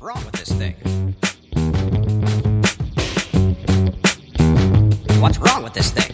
What's wrong with this thing? What's wrong with this thing?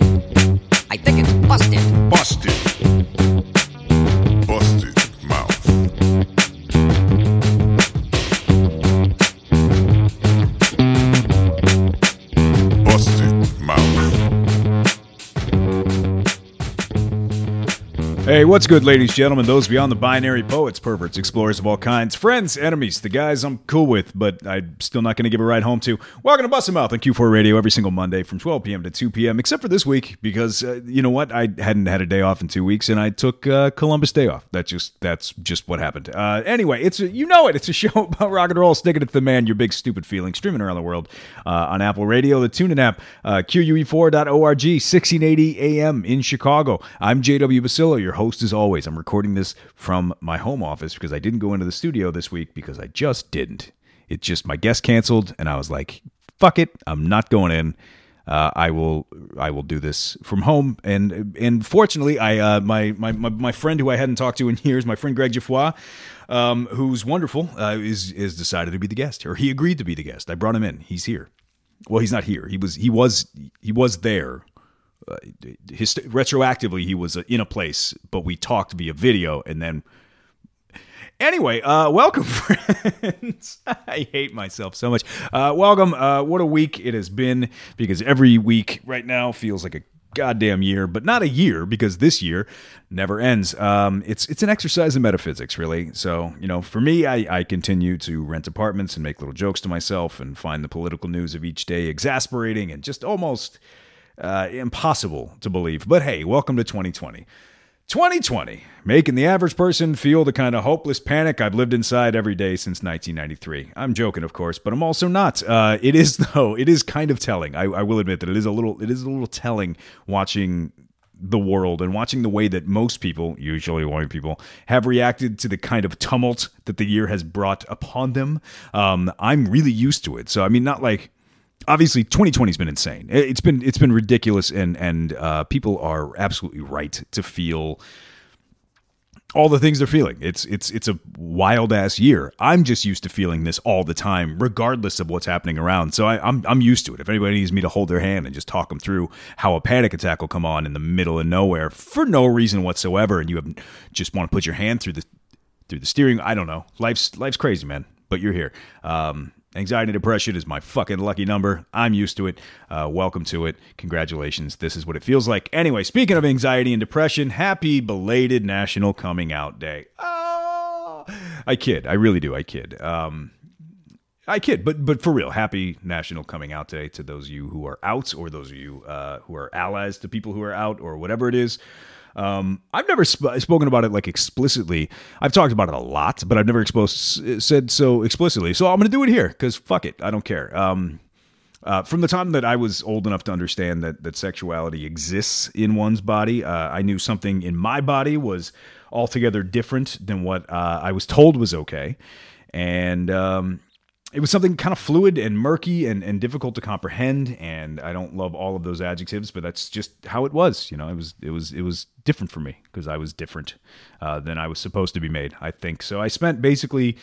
What's good, ladies, and gentlemen, those beyond the binary, poets, perverts, explorers of all kinds, friends, enemies, the guys I'm cool with, but I'm still not going to give a ride home to. Welcome to Bust 'em Mouth on Q4 Radio every single Monday from 12 p.m. to 2 p.m., except for this week because uh, you know what? I hadn't had a day off in two weeks, and I took uh, Columbus Day off. That just that's just what happened. Uh, anyway, it's a, you know it. It's a show about rock and roll, sticking it to the man, your big stupid feeling, streaming around the world uh, on Apple Radio, the TuneIn app, uh, QUE4.org, 1680 AM in Chicago. I'm JW Basilio, your host as always. I'm recording this from my home office because I didn't go into the studio this week because I just didn't. It just my guest canceled, and I was like, "Fuck it, I'm not going in." Uh, I will I will do this from home and and fortunately I uh, my, my my friend who I hadn't talked to in years my friend Greg Geoffroy um, who's wonderful uh, is is decided to be the guest or he agreed to be the guest I brought him in he's here well he's not here he was he was he was there uh, his, retroactively he was uh, in a place but we talked via video and then Anyway, uh, welcome, friends. I hate myself so much. Uh, welcome. Uh, what a week it has been because every week right now feels like a goddamn year, but not a year because this year never ends. Um, it's it's an exercise in metaphysics, really. So you know, for me, I, I continue to rent apartments and make little jokes to myself and find the political news of each day exasperating and just almost uh, impossible to believe. But hey, welcome to 2020. 2020, making the average person feel the kind of hopeless panic I've lived inside every day since 1993. I'm joking, of course, but I'm also not. Uh, it is though. It is kind of telling. I, I will admit that it is a little. It is a little telling watching the world and watching the way that most people, usually white people, have reacted to the kind of tumult that the year has brought upon them. Um, I'm really used to it. So I mean, not like obviously 2020 has been insane. It's been it's been ridiculous and and uh, people are absolutely right to feel all the things they're feeling. It's it's it's a wild ass year. I'm just used to feeling this all the time regardless of what's happening around. So I, I'm, I'm used to it. If anybody needs me to hold their hand and just talk them through how a panic attack will come on in the middle of nowhere for no reason whatsoever and you have just want to put your hand through the through the steering i don't know. Life's life's crazy man but you're here. Um Anxiety and depression is my fucking lucky number. I'm used to it. Uh, welcome to it. Congratulations. This is what it feels like. Anyway, speaking of anxiety and depression, happy belated National Coming Out Day. Oh, I kid. I really do. I kid. Um, I kid, but but for real, happy National Coming Out Day to those of you who are out, or those of you uh, who are allies to people who are out, or whatever it is. Um, I've never sp- spoken about it like explicitly. I've talked about it a lot, but I've never exposed said so explicitly. So I'm going to do it here because fuck it, I don't care. Um, uh, from the time that I was old enough to understand that that sexuality exists in one's body, uh, I knew something in my body was altogether different than what uh, I was told was okay, and um, it was something kind of fluid and murky and, and difficult to comprehend and i don't love all of those adjectives but that's just how it was you know? It was it was it was different for me because i was different uh, than i was supposed to be made i think. So i spent basically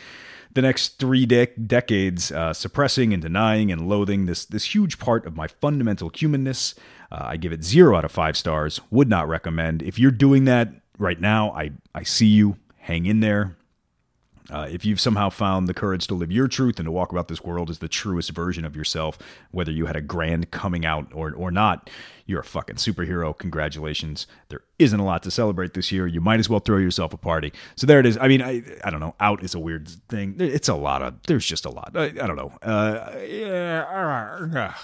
the next three de- decades uh, suppressing and denying and loathing this this huge part of my fundamental humanness. Uh, i give it zero out of five stars would not recommend. If you're doing that right now i i see you. Hang in there uh, if you've somehow found the courage to live your truth and to walk about this world as the truest version of yourself, whether you had a grand coming out or, or not, you're a fucking superhero. Congratulations. There isn't a lot to celebrate this year. You might as well throw yourself a party. So there it is. I mean, I, I don't know. Out is a weird thing. It's a lot of, there's just a lot. I, I don't know. Uh, yeah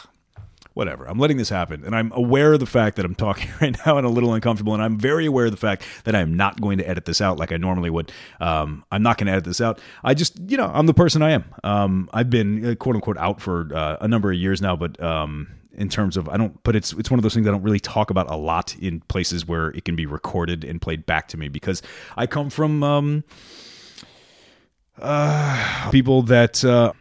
whatever. I'm letting this happen. And I'm aware of the fact that I'm talking right now and a little uncomfortable. And I'm very aware of the fact that I'm not going to edit this out like I normally would. Um, I'm not going to edit this out. I just, you know, I'm the person I am. Um, I've been uh, quote unquote out for uh, a number of years now, but. Um, in terms of I don't but it's it's one of those things I don't really talk about a lot in places where it can be recorded and played back to me because I come from um uh people that uh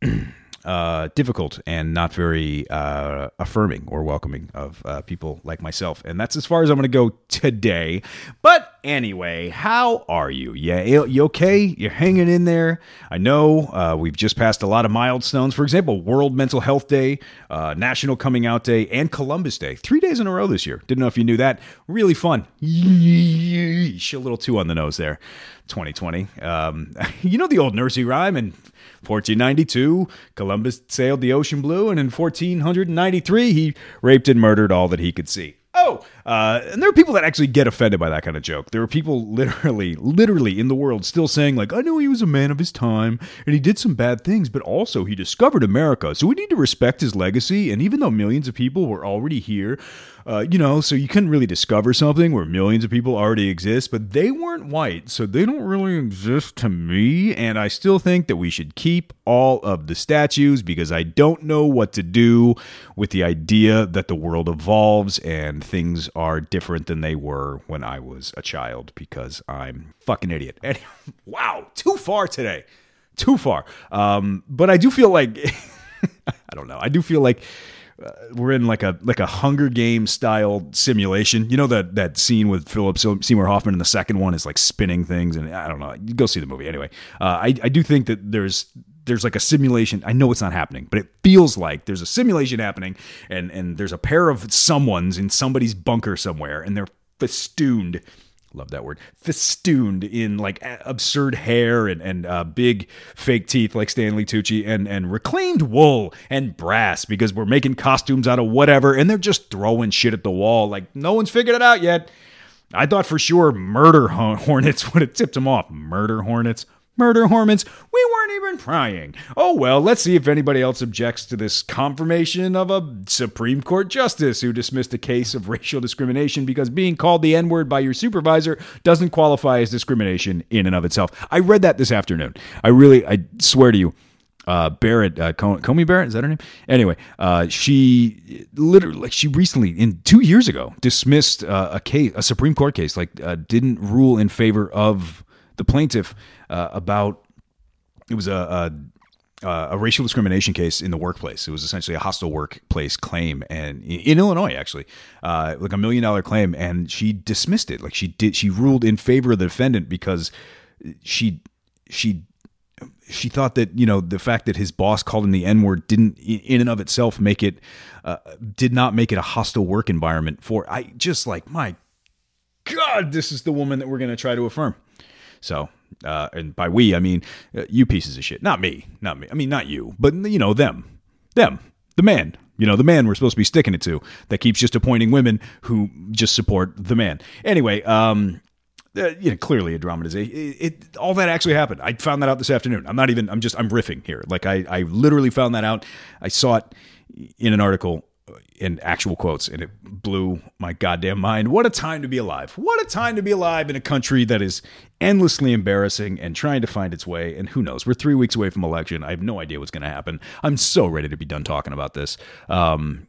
uh, difficult and not very uh, affirming or welcoming of uh, people like myself. And that's as far as I'm going to go today. But anyway, how are you? Yeah, you okay? You're hanging in there. I know uh, we've just passed a lot of milestones. For example, World Mental Health Day, uh, National Coming Out Day, and Columbus Day. Three days in a row this year. Didn't know if you knew that. Really fun. Yeesh, a little too on the nose there. 2020. Um, you know the old nursery rhyme and 1492, Columbus sailed the ocean blue, and in 1493, he raped and murdered all that he could see. Oh, uh, and there are people that actually get offended by that kind of joke. There are people literally, literally in the world still saying, like, I know he was a man of his time and he did some bad things, but also he discovered America. So we need to respect his legacy. And even though millions of people were already here, uh, you know, so you couldn't really discover something where millions of people already exist, but they weren't white, so they don't really exist to me. And I still think that we should keep all of the statues because I don't know what to do with the idea that the world evolves and things are different than they were when I was a child because I'm fucking idiot. And, wow, too far today. Too far. Um, but I do feel like I don't know. I do feel like uh, we're in like a like a Hunger Game style simulation. You know that that scene with Philip Seymour Hoffman in the second one is like spinning things, and I don't know. You go see the movie anyway. Uh, I I do think that there's there's like a simulation. I know it's not happening, but it feels like there's a simulation happening, and and there's a pair of someone's in somebody's bunker somewhere, and they're festooned love that word festooned in like absurd hair and and uh, big fake teeth like Stanley Tucci and and reclaimed wool and brass because we're making costumes out of whatever and they're just throwing shit at the wall like no one's figured it out yet. I thought for sure murder hornets would have tipped them off. Murder hornets, murder hormones. We weren't even prying. Oh well, let's see if anybody else objects to this confirmation of a Supreme Court justice who dismissed a case of racial discrimination because being called the N word by your supervisor doesn't qualify as discrimination in and of itself. I read that this afternoon. I really, I swear to you. Uh, Barrett, uh, Coney Barrett, is that her name? Anyway, uh, she literally, like, she recently, in two years ago, dismissed uh, a case, a Supreme Court case, like, uh, didn't rule in favor of the plaintiff uh, about it was a, a, a racial discrimination case in the workplace. It was essentially a hostile workplace claim, and in Illinois, actually, uh, like a million dollar claim, and she dismissed it. Like she did, she ruled in favor of the defendant because she she she thought that you know the fact that his boss called him the N word didn't in and of itself make it uh, did not make it a hostile work environment for I just like my God this is the woman that we're going to try to affirm so, uh, and by we, I mean uh, you pieces of shit. Not me. Not me. I mean, not you, but, you know, them. Them. The man. You know, the man we're supposed to be sticking it to that keeps just appointing women who just support the man. Anyway, um, uh, you know, clearly a dramatization. It, it, all that actually happened. I found that out this afternoon. I'm not even. I'm just. I'm riffing here. Like I, I literally found that out. I saw it in an article in actual quotes, and it blew my goddamn mind. What a time to be alive! What a time to be alive in a country that is endlessly embarrassing and trying to find its way. And who knows? We're three weeks away from election. I have no idea what's going to happen. I'm so ready to be done talking about this. Um,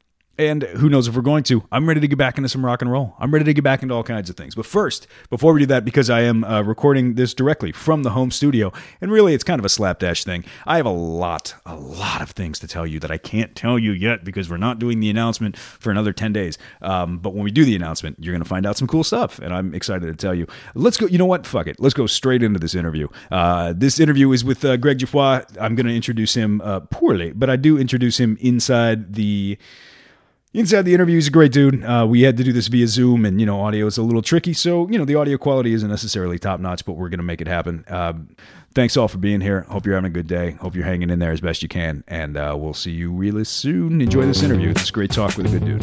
and who knows if we're going to. I'm ready to get back into some rock and roll. I'm ready to get back into all kinds of things. But first, before we do that, because I am uh, recording this directly from the home studio, and really it's kind of a slapdash thing, I have a lot, a lot of things to tell you that I can't tell you yet because we're not doing the announcement for another 10 days. Um, but when we do the announcement, you're going to find out some cool stuff, and I'm excited to tell you. Let's go. You know what? Fuck it. Let's go straight into this interview. Uh, this interview is with uh, Greg Giffroy. I'm going to introduce him uh, poorly, but I do introduce him inside the Inside the interview, he's a great dude. Uh, we had to do this via Zoom, and you know, audio is a little tricky, so you know, the audio quality isn't necessarily top notch, but we're going to make it happen. Uh, thanks all for being here. Hope you're having a good day. Hope you're hanging in there as best you can, and uh, we'll see you really soon. Enjoy this interview. It's a great talk with a good dude.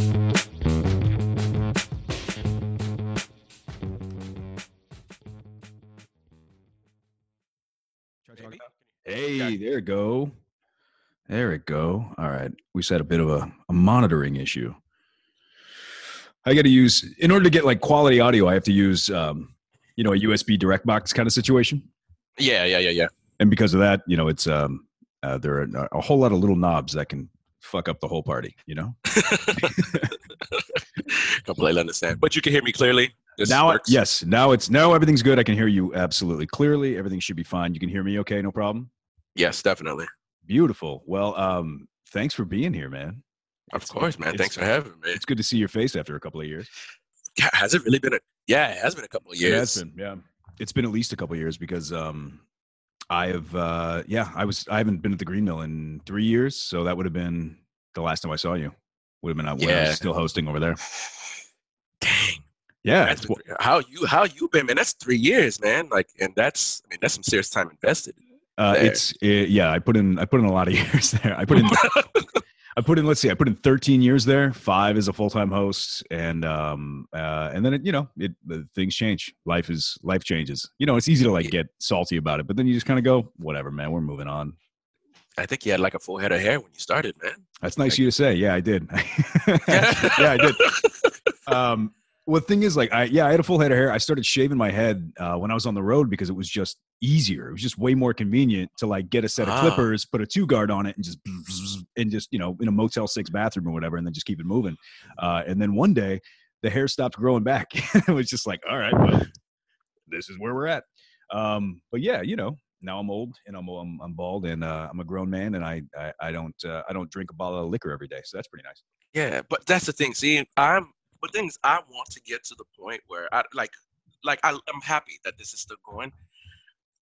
Hey, there we go. There we go. All right. We had a bit of a, a monitoring issue. I got to use, in order to get like quality audio, I have to use, um, you know, a USB direct box kind of situation. Yeah, yeah, yeah, yeah. And because of that, you know, it's, um, uh, there are a whole lot of little knobs that can fuck up the whole party, you know? Completely understand. But you can hear me clearly. This now, works. yes, now it's, now everything's good. I can hear you absolutely clearly. Everything should be fine. You can hear me okay? No problem? Yes, definitely. Beautiful. Well, um, thanks for being here, man. Of it's, course, man. Thanks for having me. It's good to see your face after a couple of years. Yeah, has it really been a Yeah, it has been a couple of years. it's been yeah. It's been at least a couple of years because um I have uh yeah, I was I haven't been at the Green Mill in three years, so that would have been the last time I saw you. Would have been uh, when I Yeah. was still hosting over there. Dang, Yeah, been- how you how you been, man? That's three years, man. Like, and that's I mean, that's some serious time invested. Uh, it's it, yeah. I put in I put in a lot of years there. I put in I put in let's see, I put in 13 years there, five as a full time host, and um uh and then it, you know it things change. Life is life changes. You know, it's easy to like get salty about it, but then you just kind of go, whatever, man. We're moving on. I think you had like a full head of hair when you started, man. That's nice of you to say. Yeah, I did. yeah, I did. Um, well, the thing is, like, I yeah, I had a full head of hair. I started shaving my head uh, when I was on the road because it was just easier. It was just way more convenient to like get a set of Ah. clippers, put a two guard on it, and just and just you know in a Motel Six bathroom or whatever, and then just keep it moving. Uh, and then one day, the hair stopped growing back. it was just like, all right, well, this is where we're at. Um, but yeah, you know, now I'm old and I'm I'm, I'm bald and uh, I'm a grown man and I I, I don't uh, I don't drink a bottle of liquor every day, so that's pretty nice. Yeah, but that's the thing. See, I'm but things I want to get to the point where I like like I, I'm happy that this is still going.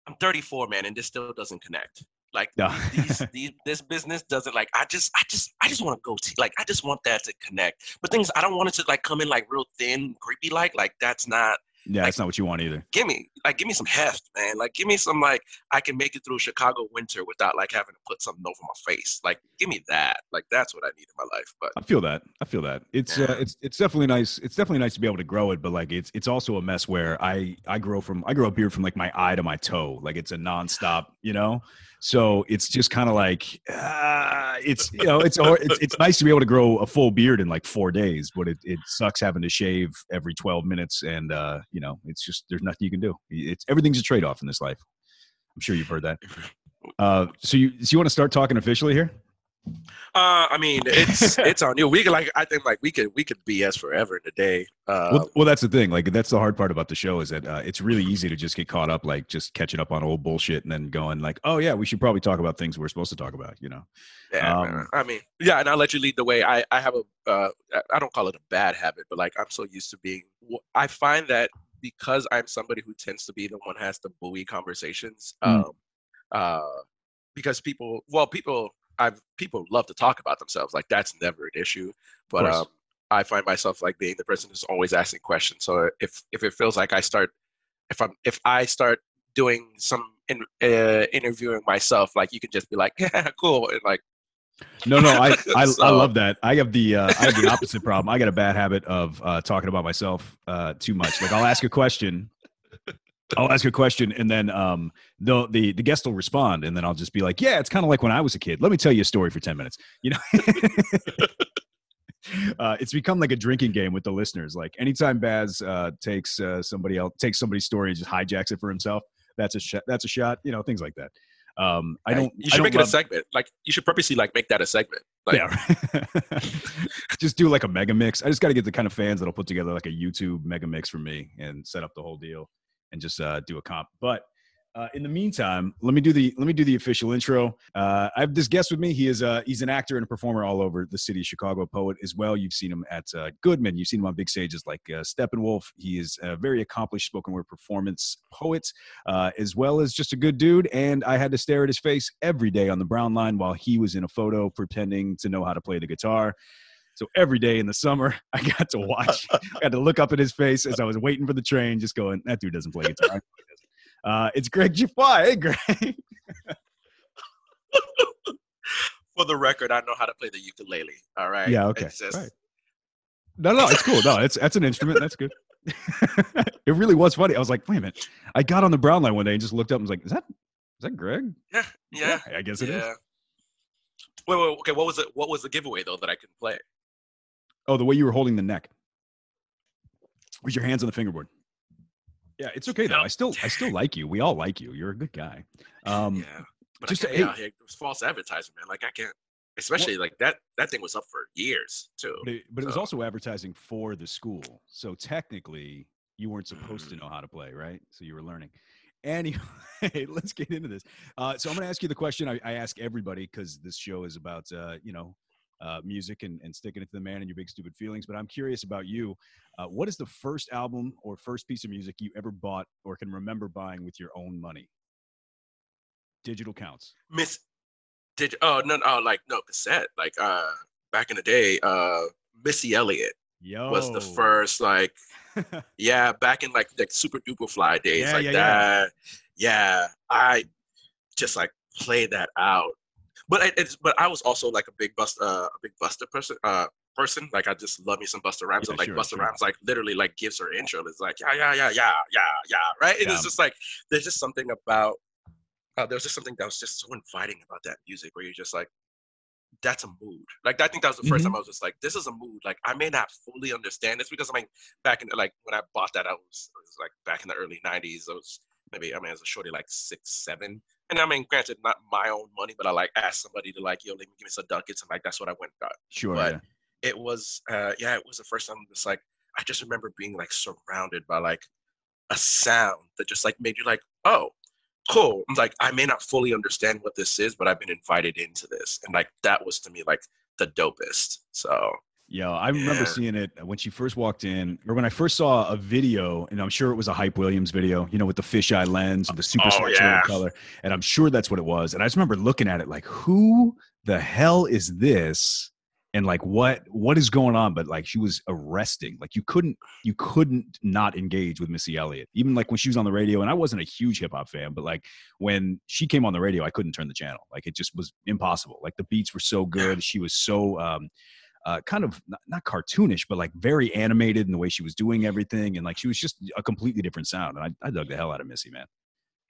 I'm 34, man, and this still doesn't connect. Like Yeah. these, these, this business doesn't like. I just, I just, I just want to go to like. I just want that to connect. But things I don't want it to like come in like real thin, creepy like. Like that's not. Yeah, Like- that's not what you want either. Give me like, give me some heft, man. Like, give me some like. I can make it through Chicago winter without like having to put something over my face. Like, give me that. Like that's what I need in my life. But I feel that. I feel that. It's uh, it's it's definitely nice. It's definitely nice to be able to grow it, but like it's it's also a mess where I I grow from I grow a beard from like my eye to my toe. Like it's a nonstop, you know. So it's just kind of like uh, it's you know it's, it's it's nice to be able to grow a full beard in like four days, but it, it sucks having to shave every twelve minutes, and uh, you know it's just there's nothing you can do. It's everything's a trade off in this life. I'm sure you've heard that. Uh, so you so you want to start talking officially here? Uh, I mean, it's it's on you. We could like, I think like we could we could BS forever in a day. Uh, well, well, that's the thing. Like, that's the hard part about the show is that uh, it's really easy to just get caught up, like just catching up on old bullshit, and then going like, "Oh yeah, we should probably talk about things we're supposed to talk about." You know? yeah, um. I mean, yeah, and I'll let you lead the way. I I have a uh, I- I don't call it a bad habit, but like I'm so used to being. I find that because I'm somebody who tends to be the one who has the buoy conversations. Mm. Um, uh, because people, well, people, I've people love to talk about themselves. Like that's never an issue. But um, I find myself like being the person who's always asking questions. So if if it feels like I start, if I'm if I start doing some in, uh, interviewing myself, like you can just be like, yeah, cool, and like No, no, I I, I love that. I have the uh, I have the opposite problem. I got a bad habit of uh, talking about myself uh, too much. Like I'll ask a question. I'll ask a question and then um, the, the the guest will respond and then I'll just be like, yeah, it's kind of like when I was a kid. Let me tell you a story for ten minutes. You know, uh, it's become like a drinking game with the listeners. Like anytime Baz uh, takes uh, somebody else takes somebody's story and just hijacks it for himself, that's a sh- that's a shot. You know, things like that. Um, I don't. You should don't make it love- a segment. Like you should purposely like make that a segment. Like, yeah. just do like a mega mix. I just got to get the kind of fans that'll put together like a YouTube mega mix for me and set up the whole deal and just uh, do a comp. But uh, in the meantime, let me do the let me do the official intro. Uh, I have this guest with me. He is uh, he's an actor and a performer all over the city of Chicago. Poet as well. You've seen him at uh, Goodman. You've seen him on big stages like uh, Steppenwolf. He is a very accomplished spoken word performance poet, uh, as well as just a good dude. And I had to stare at his face every day on the brown line while he was in a photo pretending to know how to play the guitar. So every day in the summer, I got to watch. I got to look up at his face as I was waiting for the train, just going, "That dude doesn't play guitar." I know he doesn't." Uh, it's Greg Jaffa. Hey, Greg. for the record, I know how to play the ukulele. All right. Yeah, okay, just, right. No, no, it's cool. No, it's that's an instrument. That's good. it really was funny. I was like, wait a minute. I got on the brown line one day and just looked up and was like, is that is that Greg? Yeah. Yeah. I guess it is. yeah. Wait, wait, okay. What was it? What was the giveaway though that I couldn't play? Oh, the way you were holding the neck. was your hands on the fingerboard. Yeah, it's okay though. I still I still like you. We all like you. You're a good guy. Um yeah. But just I can't to- here. It was false advertising, man. Like I can't. Especially like that. That thing was up for years too. but it, but it was also advertising for the school. So technically you weren't supposed to Mm. know how to play, right? So you were learning. Anyway, let's get into this. Uh, so I'm going to ask you the question I, I ask everybody because this show is about, uh, you know, uh, music and, and sticking it to the man and your big stupid feelings. But I'm curious about you. Uh, what is the first album or first piece of music you ever bought or can remember buying with your own money? Digital counts. Miss did oh no no like no cassette like uh back in the day uh Missy Elliott Yo. was the first like yeah back in like like super duper fly days Yeah, like yeah, yeah. that yeah. I just like played that out but it, it's but I was also like a big bust uh, a big Busta person uh person. Like I just love me some Busta Rhymes. Yeah, and like sure, Busta sure. Rhymes like literally like gives her intro. It's like yeah yeah yeah yeah yeah yeah right? And Yeah. it's just like there's just something about uh, there was just something that was just so inviting about that music where you're just like that's a mood. Like i think that was the 1st Mm-hmm. time i was just like this is a mood. Like i may not fully understand this because i mean back in like when i bought that i was, it was like back in the early 90s i was maybe i mean as a shorty like six seven and i mean granted not my own money but i like asked somebody to like yo let me give me some ducats and like that's what i went and got Sure. but- yeah. it was uh yeah it was the first time it's like i just remember being like surrounded by like a sound that just like made you like oh cool I'm like i may not fully understand what this is but i've been invited into this and like that was to me like the dopest so Yo, I remember Yeah. seeing it when she first walked in, or when I first saw a video, and I'm sure it was a Hype Williams video, you know, with the fisheye lens and the super Oh, saturated yeah. color. And I'm sure that's what it was. And I just remember looking at it like, who the hell is this? And like what what is going on? But like she was arresting. Like you couldn't you couldn't not engage with Missy Elliott. Even like when she was on the radio, and I wasn't a huge hip hop fan, but like when she came on the radio, I couldn't turn the channel. Like it just was impossible. Like the beats were so good. She was so um uh, kind of not, not cartoonish, but like very animated in the way she was doing everything, and like she was just a completely different sound. And I, I dug the hell out of Missy, man.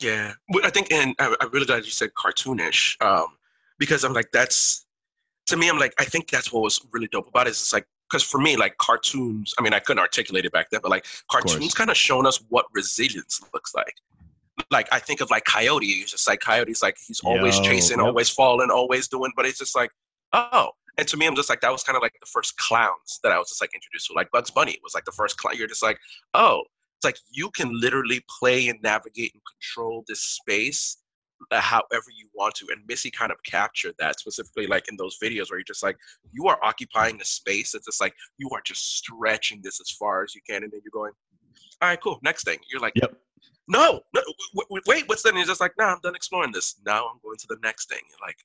yeah but i think and I, i'm really glad you said cartoonish um because i'm like that's to me i'm like i think that's what was really dope about it is it's like because for me like cartoons i mean i couldn't articulate it back then but like cartoons kind of shown us what resilience looks like like i think of like coyote it's just like coyote's like he's always Yo, chasing yep. always falling always doing but it's just like oh and to me i'm just like that was kind of like the first clowns that i was just like introduced to. Like bugs bunny was like the first clown. You're just like oh it's like you can literally play and navigate and control this space uh, however you want to. And missy kind of captured that specifically like in those videos where you're just like you are occupying a space it's just like you are just stretching this as far as you can and then you're going all right cool next thing. You're like Yep. no, no w- w- wait what's then you're just like no i'm done exploring this. Now i'm going to the next thing. You're like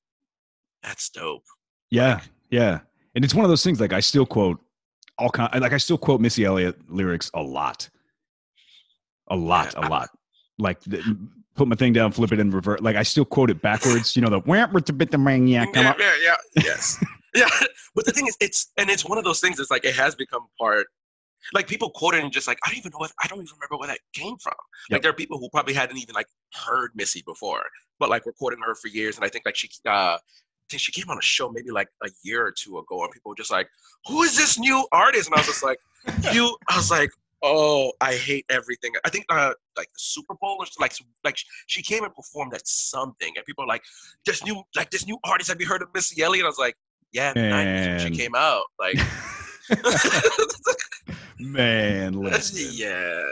that's dope. Yeah, yeah. And it's one of those things. Like I still quote all kind. Like I still quote Missy Elliott lyrics a lot, a lot, a lot. Like the, put my thing down, flip it, and revert. Like I still quote it backwards. You know the where with the bit the ring, yeah, come yeah, up. yeah, yeah, yes, yeah. But the thing is, it's and it's one of those things. It's like it has become part. Like people quote it and just like I don't even know what I don't even remember where that came from. Yep. Like there are people who probably hadn't even like heard Missy before, but like were quoting her for years. And I think like she, uh, think she came on a show maybe like a year or two ago, and people were just like, "Who is this new artist?" And I was just like, "You," I was like. Oh, I hate everything. I think uh like the Super Bowl or like like she came and performed at something, and people are like, "This new like this new artist. Have you heard of Missy Elliott?" I was like, "Yeah, in the 90s when she came out." Like, Man, listen. yeah,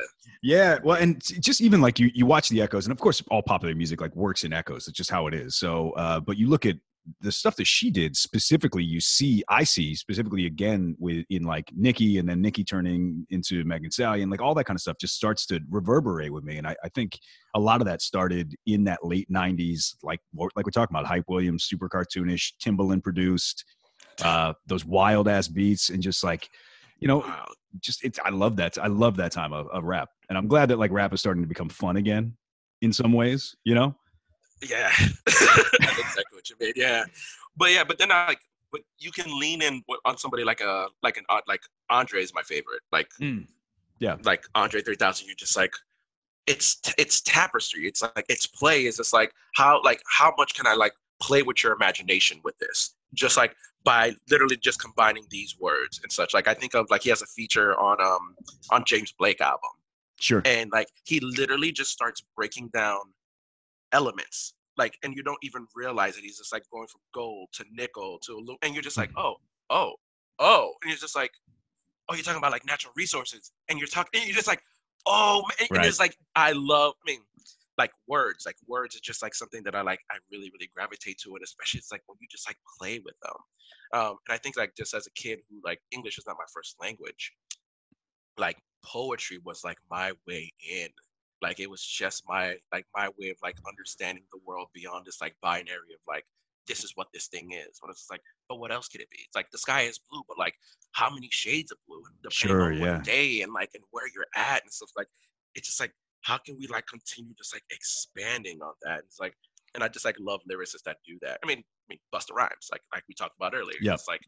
Yeah, well, and just even like you, you watch the echoes, and of course, all popular music like works in echoes. It's just how it is. So, uh, but you look at the stuff that she did specifically. You see, I see specifically again with in like Nicki, and then Nicki turning into Megan Sally and like all that kind of stuff just starts to reverberate with me. And I, I think a lot of that started in that late '90s, like like we're talking about, Hype Williams, super cartoonish, Timbaland produced, uh, those wild ass beats, and just like you know, just it's I love that I love that time of, of rap, and I'm glad that like rap is starting to become fun again in some ways. You know, yeah, that's exactly what you mean. Yeah, but yeah, but then I like, but you can lean in on somebody like a like an uh, like Andre is my favorite. Like, Mm. Yeah. like Andre three thousand. You're just like, it's it's tapestry. It's like it's play. Is just like how like how much can I like play with your imagination with this? Just like by literally just combining these words and such. Like I think of like he has a feature on um on James Blake album. sure, and like he literally just starts breaking down elements like and you don't even realize it he's just like going from gold to nickel to alu- and you're just like oh oh oh and you're just like oh you're talking about like natural resources and you're talking and you're just like oh man. and Right. it's like i love i mean like words like words is just like something that i like i really really gravitate to and especially it's like when you just like play with them um and i think like just as a kid who like english is not my first language like poetry was like my way in like it was just my like my way of like understanding the world beyond this like binary of like this is what this thing is. When it's like but what else could it be? It's like the sky is blue but like how many shades of blue? Depending Sure, on yeah. day and like and where you're at and stuff like it's just like how can we like continue just like expanding on that? It's like and i just like love lyricists that do that. I mean i mean busta rhymes like like we talked about earlier. Yep. it's like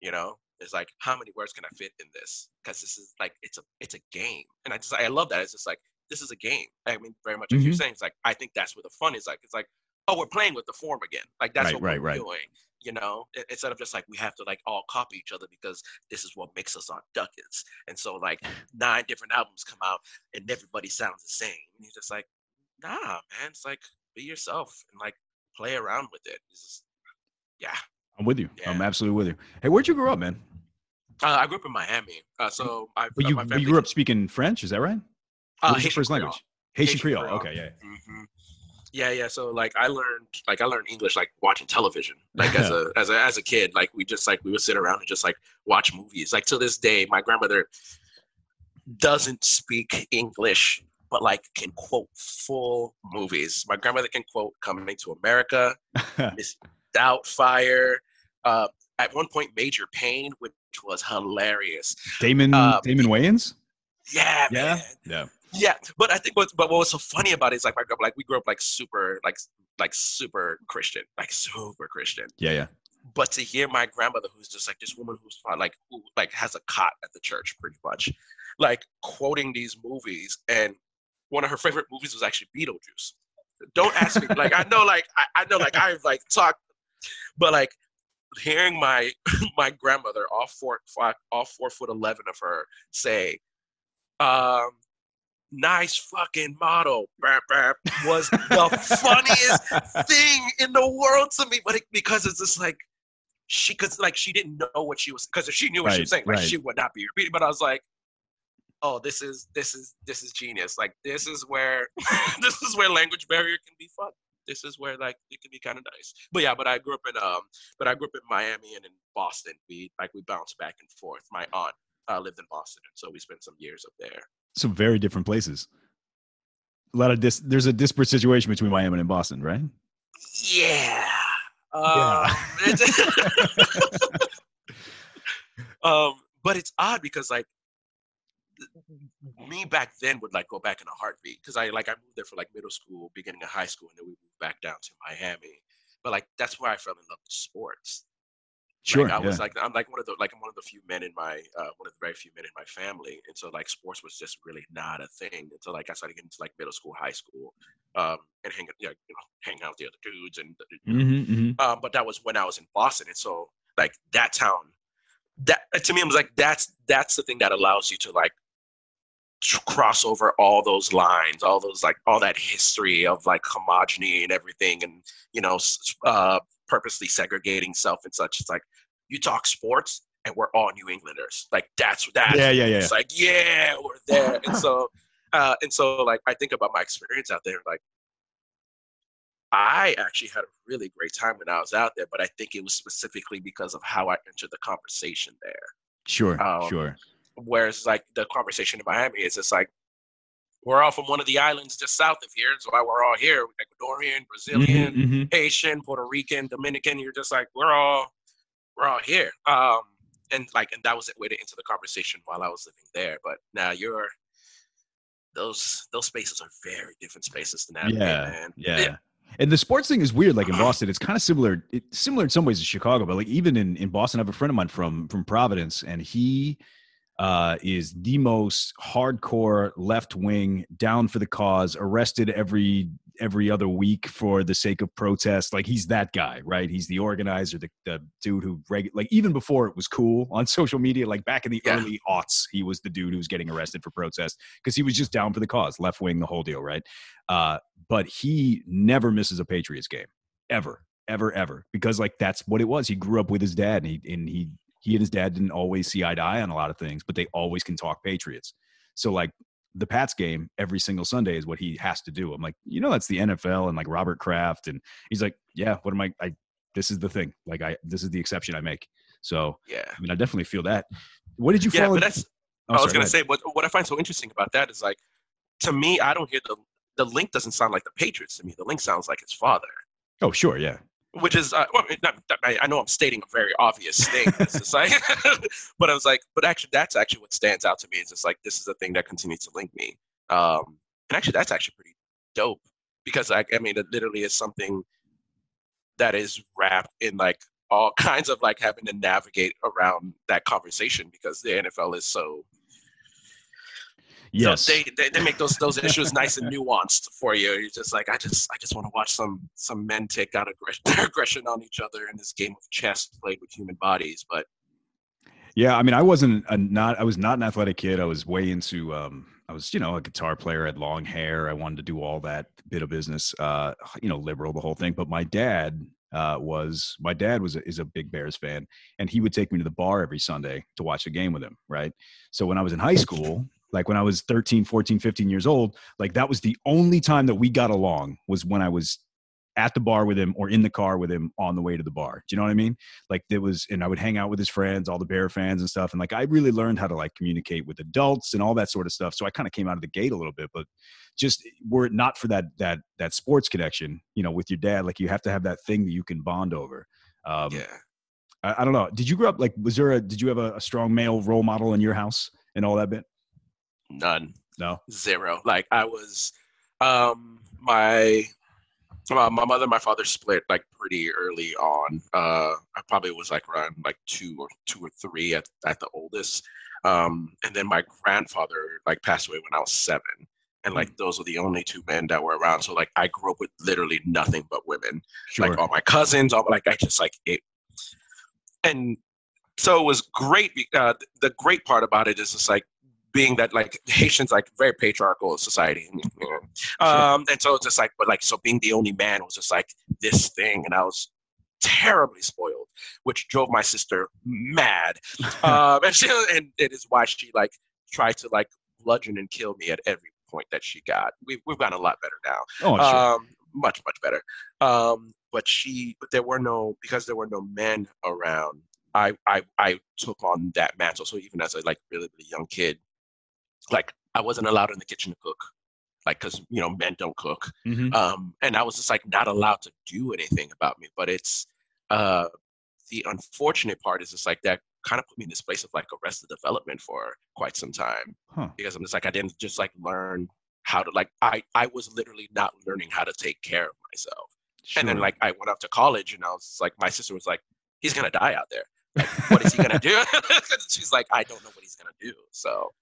you know it's like how many words can i fit in this? Because this is like it's a it's a game. And i just i love that. It's just like this is a game i mean very much as you're Mhm. saying it's like i think that's where the fun is like it's like oh we're playing with the form again like that's Right, what right, we're right. doing you know instead of just like we have to like all copy each other because this is what makes us our duckets and so like nine different albums come out and everybody sounds the same and you're just like nah man it's like be yourself and like play around with it it's just, yeah I'm with you. I'm absolutely with you. Hey, where'd you grow up, man? uh, i grew up in miami uh, so I, But uh, you, my family- you grew up speaking French, is that right? Uh, what was your Haitian first Creole. language? Haitian, Haitian Creole. Creole. Okay, yeah. hmm Yeah, yeah. So like I learned like I learned English like watching television. Like as a as a as a kid, like we just like we would sit around and just like watch movies. Like to this day, my grandmother doesn't speak English, but like can quote full movies. My grandmother can quote Coming to America, Miss Doubtfire, uh, at one point Major Payne, which was hilarious. Damon Uh, Damon Wayans? Yeah, Yeah. man. Yeah. Yeah, but I think what's but what was so funny about it is like my like we grew up like super like like super Christian, like super Christian. Yeah, yeah. But to hear my grandmother, who's just like this woman who's like who like has a cot at the church, pretty much, like quoting these movies, and one of her favorite movies was actually Beetlejuice. Don't ask me, like I know, like I, I know, like I've like talked, but like hearing my my grandmother, all four, five, all four foot eleven of her, say, um, "Nice fucking model," brap, brap, was the funniest thing in the world to me. But it, because it's just like she, because like she didn't know what she was, because if she knew what she was saying, like right. she would not be repeating. But I was like, oh, this is this is this is genius. Like this is where this is where language barrier can be fun. This is where like it can be kind of nice. But yeah, but I grew up in um, but I grew up in Miami and in Boston. We like we bounced back and forth. My aunt uh, lived in Boston, and so we spent some years up there. Some very different places. A lot of dis there's a disparate situation between Miami and Boston, right? Yeah. Yeah. Um, it's- um, but it's odd because like me back then would like go back in a heartbeat because I like I moved there for like middle school, beginning of high school, and then we moved back down to Miami. But like that's where I fell in love with sports. Sure. Like, I yeah. was like I'm like one of the like I'm one of the few men in my uh, one of the very few men in my family, and so like sports was just really not a thing until like I started getting to like middle school, high school, um, and hang you know, you know hang out with the other dudes and you know, Mhm, mhm. um, but that was when I was in Boston, and so like that town, that to me it was like that's that's the thing that allows you to like cross over all those lines, all those like all that history of like homogeny and everything, and you know, uh, purposely segregating self and such. It's like you talk sports, and we're all New Englanders. Like that's that's Yeah, yeah, yeah. it's like yeah, we're there, and so uh, and so like I think about my experience out there, like. I actually had a really great time when I was out there, but I think it was specifically because of how I entered the conversation there. Sure, um, sure. Whereas, like the conversation in Miami is just like we're all from one of the islands just south of here. That's why we're all here. Ecuadorian, Brazilian, Mhm, mhm. Haitian, Puerto Rican, Dominican. You're just like we're all we're all here. Um, and like and that was way to enter the conversation while I was living there. But now you're those those spaces are very different spaces to navigate, Yeah, man. Yeah. And the sports thing is weird. Like in Boston, it's kind of similar. It's similar in some ways to Chicago, but like even in, in Boston, I have a friend of mine from from Providence, and he uh, is the most hardcore left wing, down for the cause, arrested every every other week for the sake of protest. Like he's that guy, right? He's the organizer, the, the dude who reg- like even before it was cool on social media, like back in the Yeah. early aughts, he was the dude who was getting arrested for protest because he was just down for the cause, left wing, the whole deal, right? Uh, but he never misses a Patriots game, ever, ever, ever, because like that's what it was. He grew up with his dad, and he and he he and his dad didn't always see eye to eye on a lot of things, but they always can talk Patriots. So like the Pats game every single Sunday is what he has to do. I'm like, you know, that's the NFL and like Robert Kraft, and he's like, yeah, what am I? I this is the thing. Like I this is the exception I make. So Yeah. I mean, I definitely feel that. What did you Yeah, follow? but that's Oh, I was sorry, gonna go say what what I find so interesting about that is like to me, I don't hear the the link doesn't sound like the Patriots to me. The link sounds like his father. Oh, sure, yeah. Which is uh, well, not, I, know I'm stating a very obvious thing. Like, but I was like, but actually, that's actually what stands out to me. Is just like this is a thing that continues to link me. Um, and actually, that's actually pretty dope because I, I mean, it literally is something that is wrapped in like all kinds of like having to navigate around that conversation because the NFL is so Yes. so they, they they make those those issues nice and nuanced for you. You're just like, I just I just want to watch some some men take out aggression, their aggression on each other in this game of chess played with human bodies. But Yeah, I mean, I wasn't a not. I was not an athletic kid. I was way into. Um, I was, you know, a guitar player. I had long hair. I wanted to do all that bit of business. Uh, you know, liberal, the whole thing. But my dad uh, was. My dad was a, is a big Bears fan, and he would take me to the bar every Sunday to watch a game with him. Right. So when I was in high school, like when I was 13, 14, 15 years old, like that was the only time that we got along was when I was at the bar with him or in the car with him on the way to the bar. Do you know what I mean? Like there was, and I would hang out with his friends, all the Bear fans and stuff. And like I really learned how to like communicate with adults and all that sort of stuff. So I kind of came out of the gate a little bit, but just were it not for that that that sports connection, you know, with your dad, like you have to have that thing that you can bond over. Um, yeah, I, I don't know. Did you grow up like? Was there a? Did you have a, a strong male role model in your house and all that bit? None, No. zero. Like I was, um, my my my mother and my father split like pretty early on. Uh, I probably was like around like two or two or three at at the oldest. Um, and then my grandfather like passed away when I was seven. And like those were the only two men that were around. So like I grew up with literally nothing but women. Sure. like all my cousins, all like I just like it, and so it was great. Uh, the great part about it is it's like being that like Haitians like very patriarchal society, um, and so it's just like but like so being the only man was just like this thing, and I was terribly spoiled, which drove my sister mad, um, and she and it is why she like tried to like bludgeon and kill me at every point that she got. We've we've gotten a lot better now oh, sure. um, much much better. Um, but she, but there were no because there were no men around. I I I took on that mantle. So even as a like really really young kid, like I wasn't allowed in the kitchen to cook, like because you know men don't cook. Mhm. Um, and I was just like not allowed to do anything about me. But it's uh, the unfortunate part is just like that kind of put me in this place of like arrested development for quite some time Huh. because I'm just like I didn't just like learn how to like I I was literally not learning how to take care of myself. And then like I went off to college and I was like my sister was like he's gonna die out there. Like, what is he gonna do? She's like I don't know what he's gonna do. So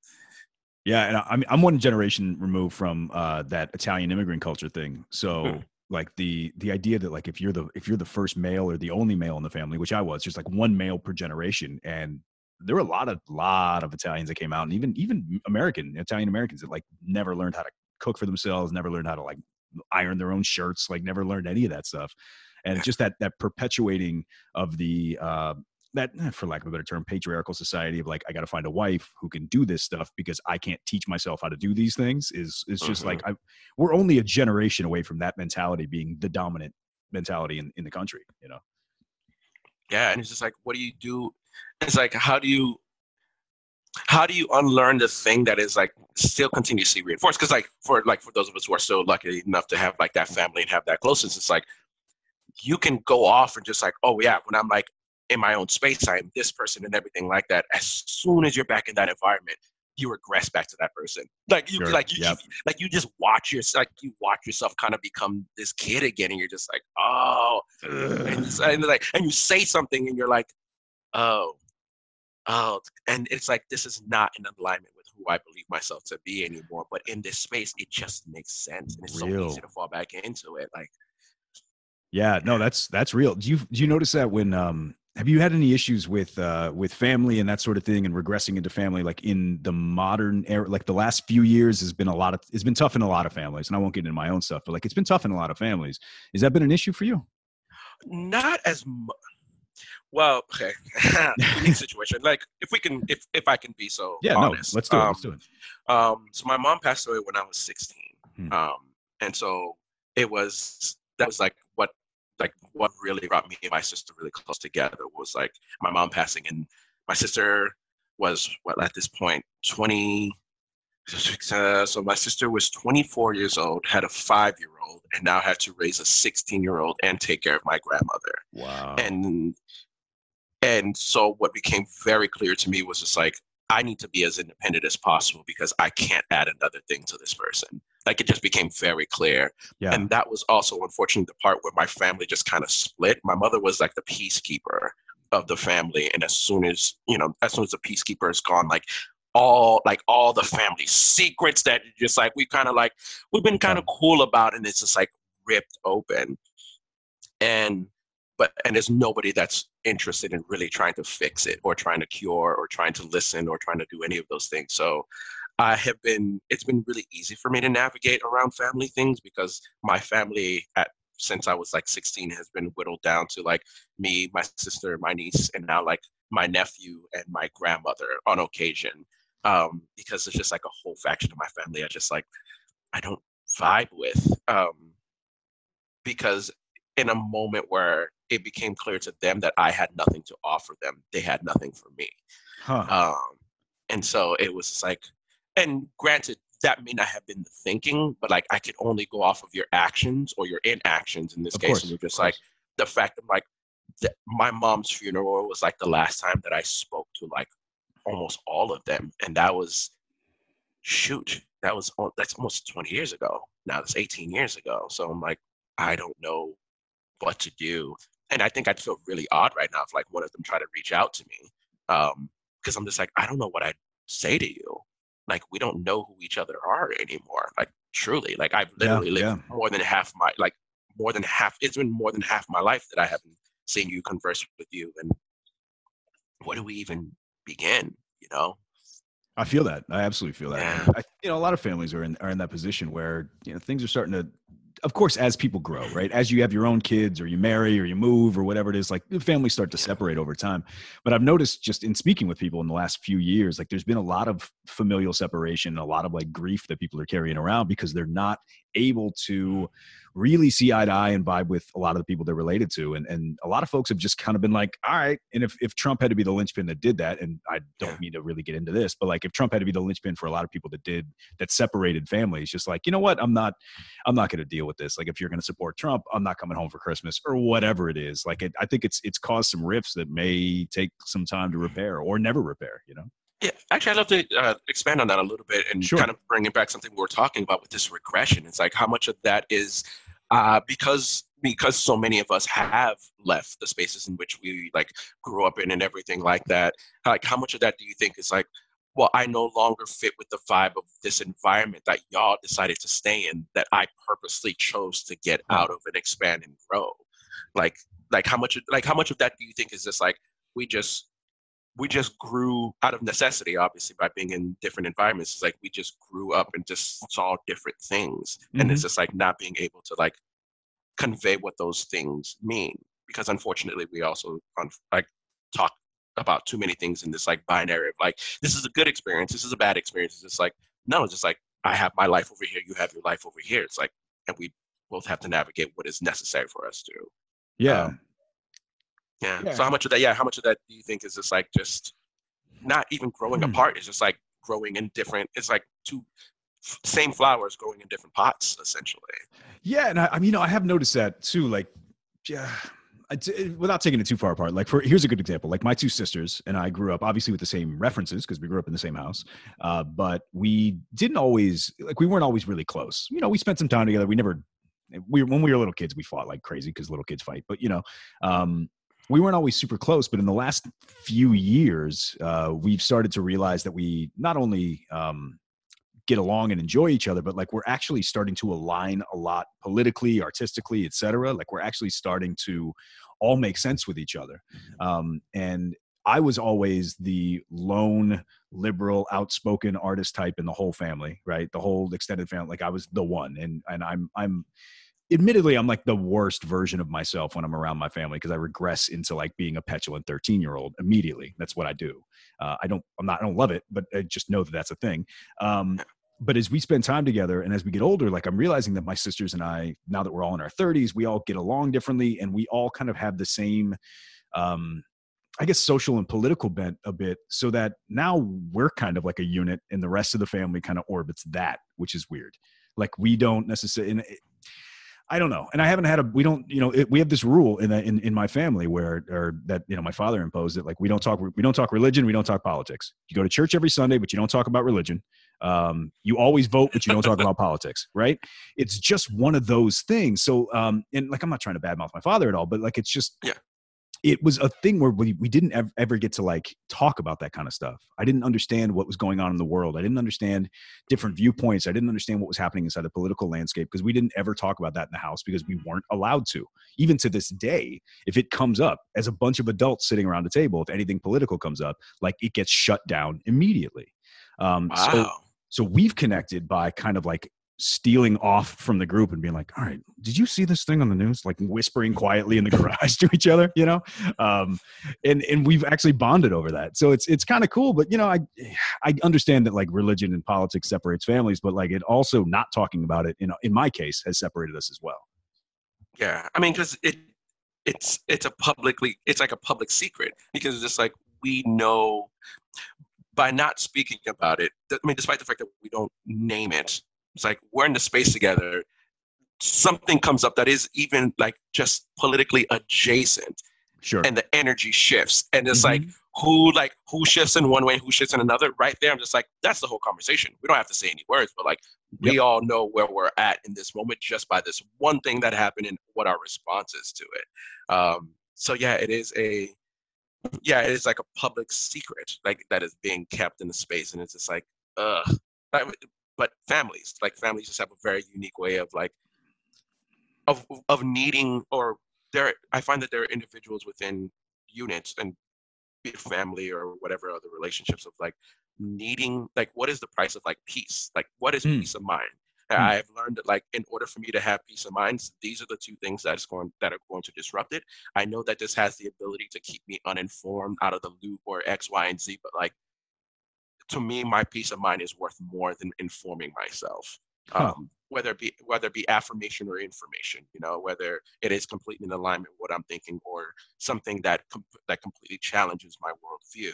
Yeah, and I- I'm I'm one generation removed from uh, that Italian immigrant culture thing. So Hmm. like the the idea that like if you're the if you're the first male or the only male in the family, which I was, just like one male per generation, and there were a lot of lot of Italians that came out, and even even American Italian Americans that like never learned how to cook for themselves, never learned how to like iron their own shirts, like never learned any of that stuff, and just that that perpetuating of the uh, that eh, for lack of a better term patriarchal society of like i got to find a wife who can do this stuff because i can't teach myself how to do these things is is just Mhm. like I, we're only a generation away from that mentality being the dominant mentality in, in the country you know yeah, and it's just like what do you do? It's like how do you how do you unlearn the thing that is like still continuously reinforced? Because like for like for those of us who are still lucky enough to have like that family and have that closeness, it's like you can go off and just like, oh yeah, when I'm like in my own space, I am this person and everything like that. As soon as you're back in that environment, you regress back to that person. Like you Sure, like you, yep. like you just watch your like you watch yourself kind of become this kid again, and you're just like, oh, and, and like and you say something and you're like, oh, oh, and it's like this is not in alignment with who I believe myself to be anymore. But in this space, it just makes sense, and it's so Real. easy to fall back into it. Like yeah no that's that's real do you do you notice that when um have you had any issues with uh with family and that sort of thing and regressing into family like in the modern era like the last few years has been a lot of it's been tough in a lot of families and i won't get into my own stuff but like it's been tough in a lot of families has that been an issue for you not as much. Well, okay, unique situation. Like, if we can, if if I can be so Yeah, honest. no, let's do it. um, let's do it. Um, so my mom passed away when I was 16. Hmm. Um, and so it was that was like like what really brought me and my sister really close together was like my mom passing and my sister was what at this point 20 uh, so my sister was 24 years old had a five year old and now had to raise a 16 year old and take care of my grandmother Wow. and and so what became very clear to me was just like i need to be as independent as possible because i can't add another thing to this person like it just became very clear. Yeah. and that was also unfortunately the part where my family just kind of split. My mother was like the peacekeeper of the family and as soon as you know as soon as the peacekeeper is gone like all like all the family secrets that just like we kind of like we've been kind of cool about and it's just like ripped open. And but and there's nobody that's interested in really trying to fix it or trying to cure or trying to listen or trying to do any of those things. So i have been it's been really easy for me to navigate around family things because my family at since i was like 16 has been whittled down to like me my sister my niece and now like my nephew and my grandmother on occasion um because there's just like a whole faction of my family i just like i don't vibe with um because in a moment where it became clear to them that I had nothing to offer them, they had nothing for me. huh. Um, and so it was just like, and granted, that may not have been the thinking, but like I could only go off of your actions or your inactions in this Of case. course, and you're just like the fact of like that my mom's funeral was like the last time that I spoke to like almost all of them, and that was shoot, that was that's almost 20 years ago. Now that's 18 years ago. So I'm like, I don't know what to do. And I think I'd feel really odd right now if like one of them tried to reach out to me. Um, because I'm just like, I don't know what I'd say to you. Like we don't know who each other are anymore. Like truly. Like I've Yeah, literally lived yeah. more than half my like more than half it's been more than half my life that I haven't seen you converse with you. And where do we even begin? You know? I feel that. I absolutely feel that. Yeah. I, you know, a lot of families are in are in that position where you know things are starting to. Of course, as people grow, right? As you have your own kids, or you marry, or you move, or whatever it is, like families start to separate over time. But I've noticed just in speaking with people in the last few years, like there's been a lot of familial separation, a lot of like grief that people are carrying around because they're not able to mm. Really see eye to eye and vibe with a lot of the people they're related to. And and a lot of folks have just kind of been like, all right. And if, if Trump had to be the linchpin that did that, and I don't Yeah. mean to really get into this, but like if Trump had to be the linchpin for a lot of people that did that separated families, just like, you know what, I'm not I'm not gonna deal with this. Like if you're gonna support Trump, I'm not coming home for Christmas or whatever it is. Like it, I think it's it's caused some rifts that may take some time to repair or never repair, you know? Yeah, actually, I'd love to uh, expand on that a little bit and Sure. kind of bring it back something we were talking about with this regression. It's like how much of that is uh, because because so many of us have left the spaces in which we like grew up in and everything like that. Like, how much of that do you think is like, well, I no longer fit with the vibe of this environment that y'all decided to stay in that I purposely chose to get out of and expand and grow. Like, like how much like how much of that do you think is just like we just we just grew out of necessity, obviously, by being in different environments. It's like we just grew up and just saw different things. And it's just like not being able to like convey what those things mean. Because unfortunately, we also like talk about too many things in this like binary of like, this is a good experience, this is a bad experience. It's just like, no, it's just like, I have my life over here, you have your life over here. It's like, and we both have to navigate what is necessary for us to. Yeah. Um, Yeah. Yeah. So how much of that? Yeah. How much of that do you think is just like just not even growing Hmm. apart? It's just like growing in different. It's like two same flowers growing in different pots, essentially. Yeah, and I, I mean, you know, I have noticed that too. Like, yeah, t- without taking it too far apart. Like, for here's a good example. Like, my two sisters and I grew up obviously with the same references because we grew up in the same house, uh, but we didn't always like we weren't always really close. You know, we spent some time together. We never. We when we were little kids, we fought like crazy because little kids fight. But you know, um, we weren't always super close. But in the last few years, uh, we've started to realize that we not only um, get along and enjoy each other but like we're actually starting to align a lot politically artistically etc like we're actually starting to all make sense with each other. Um, and i was always the lone liberal outspoken artist type in the whole family right? The whole extended family like i was the one and and i'm i'm admittedly i'm like the worst version of myself when i'm around my family because i regress into like being a petulant 13 year old immediately. That's what i do. Uh, i don't i'm not i don't love it but i just know that that's a thing. Um, but as we spend time together and as we get older like i'm realizing that my sisters and i now that we're all in our 30s we all get along differently and we all kind of have the same um, I guess social and political bent a bit so that now we're kind of like a unit and the rest of the family kind of orbits that, which is weird. Like we don't necessarily, I don't know. And I haven't had a, we don't, you know, it, we have this rule in, in, in my family where, or that, you know, my father imposed it. Like we don't talk, we don't talk religion. We don't talk politics. You go to church every Sunday, but you don't talk about religion. Um, you always vote, but you don't talk about politics, right? It's just one of those things. So, um, and like, I'm not trying to badmouth my father at all, but like, it's just, Yeah. It was a thing where we, we didn't ever, ever get to like talk about that kind of stuff. I didn't understand what was going on in the world. I didn't understand different viewpoints. I didn't understand what was happening inside the political landscape because we didn't ever talk about that in the house because we weren't allowed to. Even to this day, if it comes up as a bunch of adults sitting around a table, if anything political comes up, like it gets shut down immediately. Um, So, Wow. so we've connected by kind of like stealing off from the group and being like, all right, did you see this thing on the news? Like whispering quietly in the garage to each other, you know? Um, and, and we've actually bonded over that. So it's, it's kind of cool, but you know, I, I understand that like religion and politics separates families, but like it also not talking about it in, in my case has separated us as well. Yeah, I mean, because it it's it's a publicly it's like a public secret because it's just like we know by not speaking about it. I mean, despite the fact that we don't name it, it's like we're in the space together. Something comes up that is even like just politically adjacent, Sure. and the energy shifts, and it's Mhm. like who like who shifts in one way, who shifts in another. Right there, I'm just like that's the whole conversation. We don't have to say any words, but like we all know where we're at in this moment just by this one thing that happened and what our response is to it. Um, so yeah, it is a yeah, it is like a public secret like that is being kept in the space, and it's just like ugh. But- families, like families, just have a very unique way of like of of needing or there. I find that there are individuals within units and be it family or whatever other relationships of like needing like what is the price of like peace like what is Hmm. peace of mind Hmm. i've learned that like in order for me to have peace of mind these are the two things that's going that are going to disrupt it i know that this has the ability to keep me uninformed out of the loop or x y and z but like to me my peace of mind is worth more than informing myself Huh. um, whether it be whether it be affirmation or information you know whether it is completely in alignment with what i'm thinking or something that com- that completely challenges my worldview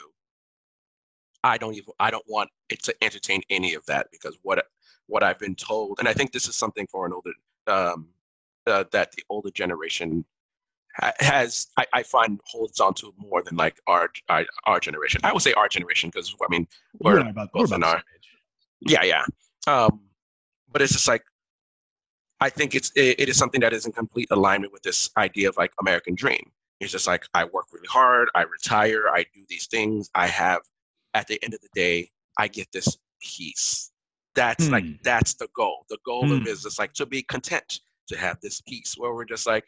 i don't even i don't want it to entertain any of that because what what i've been told and i think this is something for an older um, uh, that the older generation has I, I find holds on to more than like our our, our generation. I would say our generation because i mean we're about, we're both in our yeah yeah. Um but it's just like i think it's it, it is something that is in complete alignment with this idea of like american dream. It's just like i work really hard i retire i do these things i have at the end of the day i get this peace. That's Hmm. like that's the goal. The goal of Hmm. it is just like to be content to have this peace where we're just like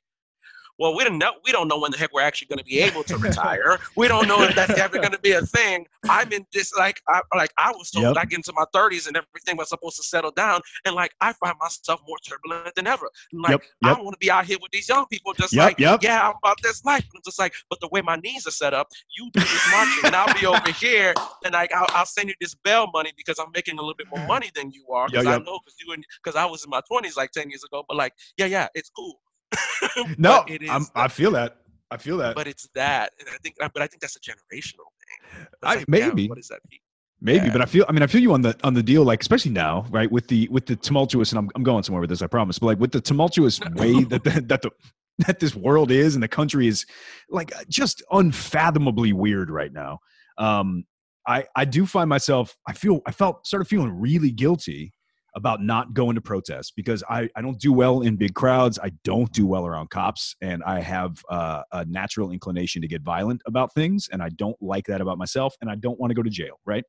well, we don't know. We don't know when the heck we're actually going to be able to retire. we don't know if that's ever going to be a thing. I'm in this like, I like I was told Yep. like into my 30s and everything was supposed to settle down, and like I find myself more turbulent than ever. And, like Yep, I yep. want to be out here with these young people, just Yep, like, yep. yeah, I'm about this life. And it's just like, but the way my knees are set up, you do this marching, and I'll be over here, and like I'll, I'll send you this bell money because I'm making a little bit more money than you are. Because Yep, I know because you because I was in my 20s like 10 years ago. But like, yeah, yeah, it's cool. No, it is I'm, the- I feel that. I feel that. but it's that, and I think, but I think that's a generational thing. I- like, yeah, maybe. what is that? Pete? Maybe, Yeah. but I feel. I mean, I feel you on the on the deal. Like, especially now, right? With the with the tumultuous, and I'm I'm going somewhere with this. I promise. But like with the tumultuous way that the, that the that this world is and the country is, like, just unfathomably weird right now. Um, I I do find myself. I feel. I felt started feeling really guilty about not going to protests because I, I don't do well in big crowds. I don't do well around cops, and I have uh, a natural inclination to get violent about things, and I don't like that about myself, and I don't want to go to jail. Right.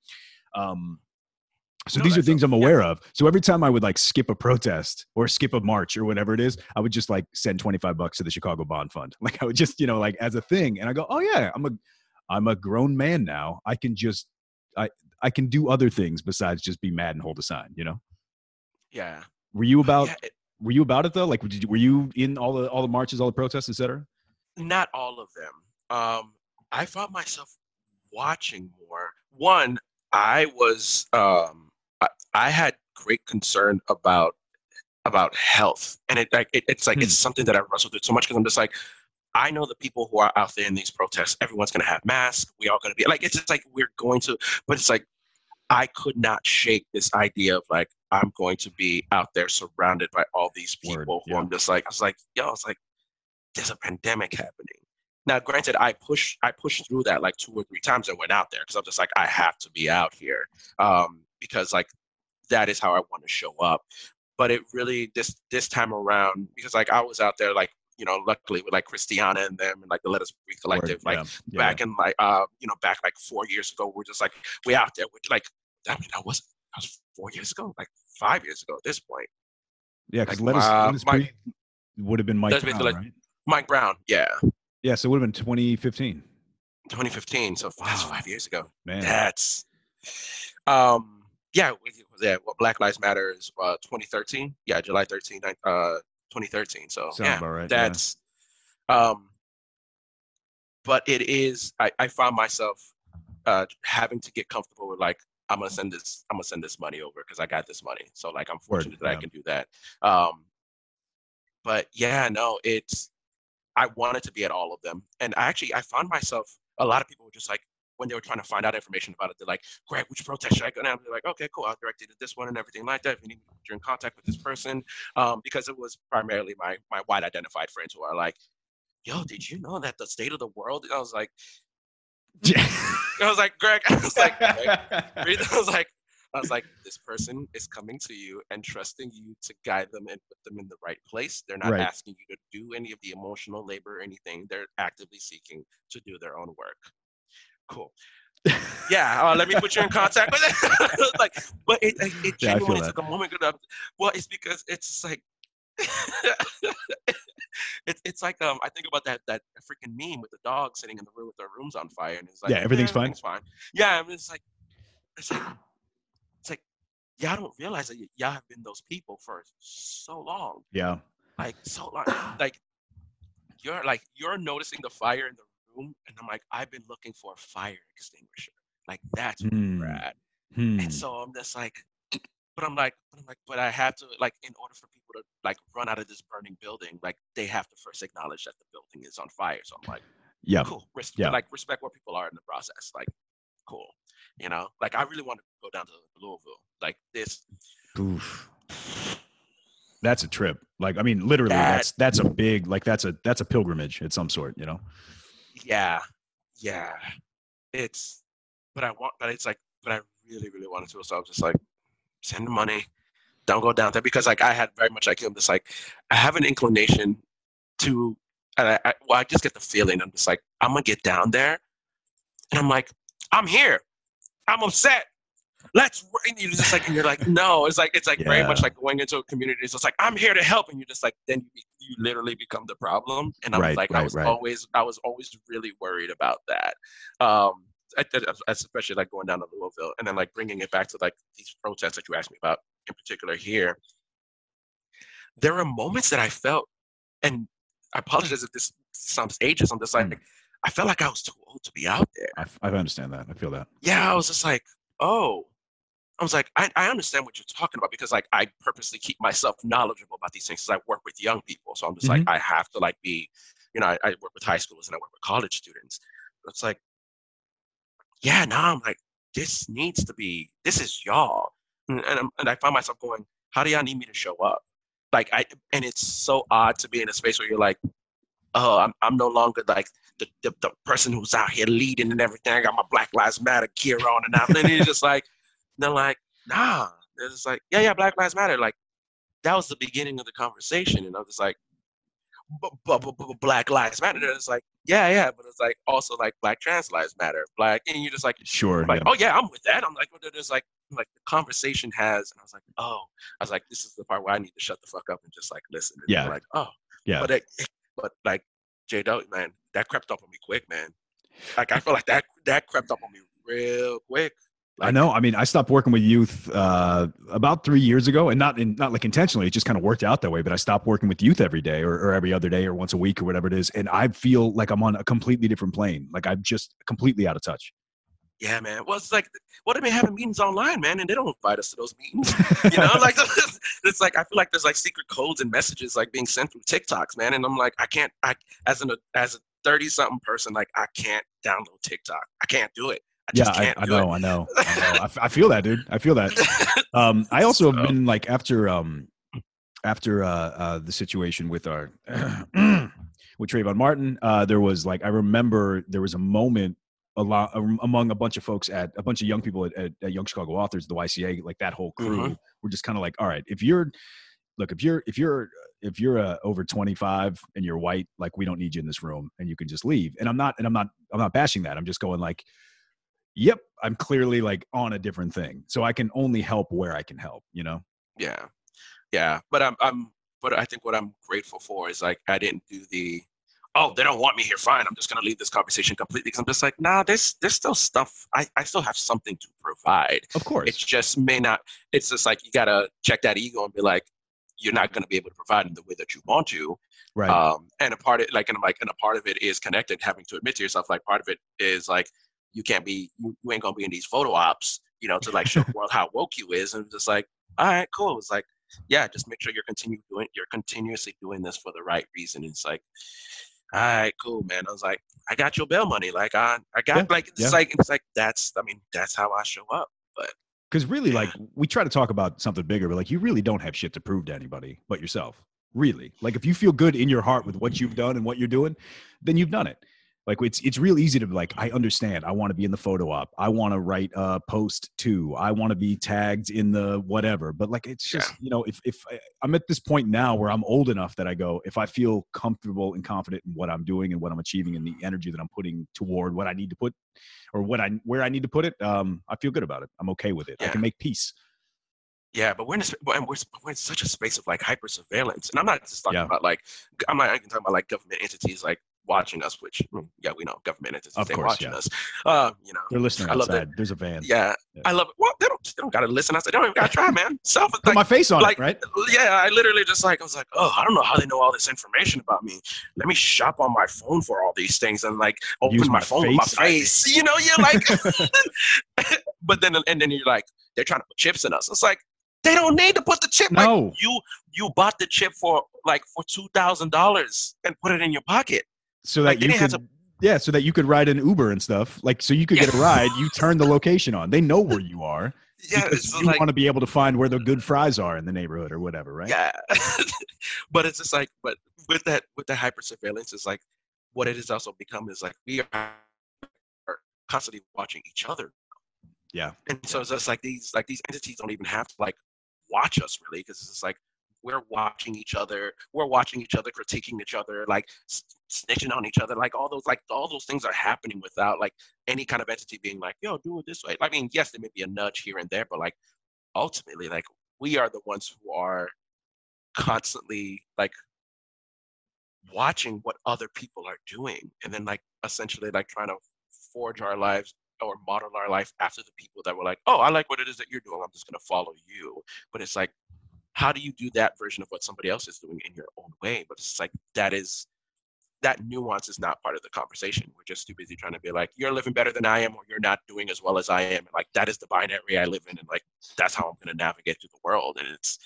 Um, so No, these are things I'm yeah. aware of. So every time I would like skip a protest or skip a march or whatever it is, I would just like send 25 bucks to the Chicago Bond Fund. Like I would just, you know, like as a thing. And I go, oh yeah, I'm a, I'm a grown man now. I can just, I, I can do other things besides just be mad and hold a sign. You know? Yeah. Were you about yeah, it- were you about it though? Like, did you, were you in all the all the marches, all the protests, etc.? Not all of them. Um, I found myself watching more. One, I was um, I, I had great concern about about health, and it like it, it's like Hmm. it's something that I wrestled with so much because I'm just like. I know the people who are out there in these protests. Everyone's going to have masks. We all going to be like, it's just like we're going to, but it's like, I could not shake this idea of like, I'm going to be out there surrounded by all these Word, people who yeah. I'm just like, I was like, yo, I was like, there's a pandemic happening. Now, granted, I push I pushed through that like two or three times and went out there because I'm just like I have to be out here um, because like that is how I want to show up. But it really this this time around because like I was out there like you know luckily with like Christiana and them and like the Let Us Breathe collective Word, like yeah, yeah, back in like uh you know back like four years ago we're just like we out there we're like I mean that was that was four years ago like five years ago at this point yeah. Because like, let us, uh, let us Mike- would have been Mike Let Us Breathe, Brown, like- right? Mike Brown yeah Yeah, so it would have been 2015. 2015 so that's Wow. five years ago Man, That's um yeah yeah well Black Lives Matter is uh 2013 yeah July 13 uh 2013 so sounds yeah right. yeah. that's um but it is I, I found myself uh having to get comfortable with like I'm gonna send this I'm gonna send this money over because I got this money. So like I'm Word, fortunate that I can do that. Um but yeah no it's I wanted to be at all of them. And I actually I found myself a lot of people were just like when they were trying to find out information about it they're like Greg which protest should I go down? They're like okay cool I'll direct you to this one and everything like that. If you need put in contact with this person. Um because it was primarily my my white identified friends who are like yo, did you know that the state of the world? And I was like, I was like, Greg, I was like, Greg, I was like, I was like, this person is coming to you and trusting you to guide them and put them in the right place. They're not Right. asking you to do any of the emotional labor or anything. They're actively seeking to do their own work. Cool. Yeah, uh, let me put you in contact with it. like, but it, it, it Yeah, genuinely took a moment. Well, it's because it's like, it's it's like um, I think about that that freaking meme with the dog sitting in the room with their rooms on fire, and it's like, Yeah, everything's fine. everything's fine. Yeah, I mean, it's like, it's like, it's like, y'all don't realize that y- y'all have been those people for so long, yeah. like so long, like you're like you're noticing the fire in the room, and I'm like, I've been looking for a fire extinguisher, like that's where Hmm, hmm. And so I'm just like, but I'm like, but I'm like, but I have to like, in order for people to like run out of this burning building, like they have to first acknowledge that the building is on fire. So I'm like, Yeah. cool, res- Yeah. like respect where people are in the process, like cool, you know, like I really want to go down to Louisville, like this. Oof. That's a trip. Like, I mean, literally, That- that's that's a big like that's a that's a pilgrimage at some sort. You know. Yeah, yeah, it's, but I want, but it's like, but I really, really wanted to. So I was just like, send the money, don't go down there because like I had very much like him, just like I have an inclination to, and I, I well, I just get the feeling I'm just like I'm gonna get down there, and I'm like, I'm here, I'm upset. Let's and you're just like and you're like no it's like it's like very much like going into a community So it's like I'm here to help and you're just like then you, you literally become the problem and I'm Right, like I was right. always I was always really worried about that um I- I- especially like going down to Louisville and then like bringing it back to like these protests that you asked me about in particular here. There are moments that I felt, and I apologize if this sounds ageist. I'm just like, Mm. I felt like I was too old to be out there. I, I understand that. I feel that. Yeah, I was just like, oh. I was like, I, I understand what you're talking about because like I purposely keep myself knowledgeable about these things because I work with young people. So I'm just like, I have to like be, you know, I, I work with high schoolers and I work with college students. It's like, yeah, now I'm like, this needs to be, this is y'all. And, and, and I find myself going, how do y'all need me to show up? Like, I, and it's so odd to be in a space where you're like, oh, I'm, I'm no longer like the, the, the person who's out here leading and everything. I got my Black Lives Matter gear on and out. And it's just like, they're like, nah. It's like, yeah, yeah, Black Lives Matter. Like, that was the beginning of the conversation. And I'm just like, but, but, but, but Black Lives Matter. It's like, yeah, yeah, but it's like also like Black Trans Lives Matter. Black, and you're just like, Sure. like, yeah. oh yeah, I'm with that. I'm like, but there's like, like the conversation has, and I was like, oh, I was like, this is the part where I need to shut the fuck up and just like listen. And Yeah. Like, oh, Yeah. But it, but like, J Dog, man, that crept up on me quick, man. Like I feel like that that crept up on me real quick. I know. I mean, I stopped working with youth uh, about three years ago, and not in, not like intentionally. It just kind of worked out that way. But I stopped working with youth every day, or, or every other day, or once a week, or whatever it is, and I feel like I'm on a completely different plane. Like I'm just completely out of touch. Yeah, man. Well, it's like, what if they having meetings online, man, and they don't invite us to those meetings? You know, like it's like I feel like there's like secret codes and messages like being sent through TikToks, man, and I'm like, I can't, I as an as a thirty something person, like I can't download TikTok. I can't do it. I yeah, I, I, know, I, know, I know, I feel that, dude. I feel that. Um, I also have been like after um after uh, uh the situation with our with Trayvon Martin, uh, there was like I remember there was a moment a lot among a bunch of folks at a bunch of young people at, at, at Young Chicago Authors, the YCA, like that whole crew, mm-hmm. were just kind of like, all right, if you're look, if you're if you're if you're uh, over 25 and you're white, like we don't need you in this room, and you can just leave. And I'm not, and I'm not, I'm not bashing that. I'm just going like, yep, I'm clearly like on a different thing. So I can only help where I can help, you know? Yeah. Yeah. But I'm, I'm, but I think what I'm grateful for is like, I didn't do the, oh, they don't want me here. Fine. I'm just going to leave this conversation completely. Cause I'm just like, nah, there's, there's still stuff. I, I still have something to provide. Of course. It just may not, it's just like, you got to check that ego and be like, you're not going to be able to provide in the way that you want to. Right. Um, and a part of like, and I'm like, and a part of it is connected, having to admit to yourself, like part of it is like, you can't be you, you ain't gonna be in these photo ops, you know, to like show the world how woke you is. And just like, all right, cool. It's like, yeah, just make sure you're continue doing you're continuously doing this for the right reason. It's like, all right, cool, man. I was like, I got your bail money. Like I I got yeah, like it's yeah. like it's like that's I mean, that's how I show up. But because really, yeah. like we try to talk about something bigger, but like you really don't have shit to prove to anybody but yourself. Really. Like if you feel good in your heart with what you've done and what you're doing, then you've done it. Like it's it's real easy to be like, I understand. I want to be in the photo op. I want to write a post too. I want to be tagged in the whatever. But like it's just, yeah. you know, if if I, I'm at this point now where I'm old enough that I go, if I feel comfortable and confident in what I'm doing and what I'm achieving and the energy that I'm putting toward what I need to put or what I where I need to put it, um, I feel good about it. I'm okay with it. Yeah. I can make peace. Yeah, but we're in, a, we're, we're in such a space of like hyper surveillance, and I'm not just talking yeah. about like I'm not even talking about like government entities like watching us, which hmm, yeah, we know government entities of they course, watching yeah. us. Uh, you know, they're listening I outside. Love There's a van. Yeah, yeah, I love it. Well, they don't they don't gotta listen. I said, they don't even gotta try, man. Self put my face on like, it, right? Yeah, I literally just like I was like, oh, I don't know how they know all this information about me. Let me shop on my phone for all these things and like open Use my, my phone with my face. You know, you're like, but then and then you're like, they're trying to put chips in us. It's like they don't need to put the chip. No. Like, you you bought the chip for like for two thousand dollars and put it in your pocket so that like, you could, to, yeah, so that you could ride an Uber and stuff. Like, so you could yeah. get a ride. You turn the location on. They know where you are. Yeah, you like, want to be able to find where the good fries are in the neighborhood or whatever, right? Yeah, but it's just like, but with that, with the hyper surveillance, is like what it has also become is like we are constantly watching each other. Yeah, and so it's just like these, like these entities don't even have to like watch us really, because it's just like we're watching each other we're watching each other critiquing each other like snitching on each other like all those like all those things are happening without like any kind of entity being like yo do it this way i mean yes there may be a nudge here and there but like ultimately like we are the ones who are constantly like watching what other people are doing and then like essentially like trying to forge our lives or model our life after the people that were like, oh, I like what it is that you're doing. I'm just going to follow you. But it's like how do you do that version of what somebody else is doing in your own way? But it's like that is that nuance is not part of the conversation. We're just too busy trying to be like you're living better than i am or you're not doing as well as i am and like that is the binary i live in and like that's how i'm going to navigate through the world and it's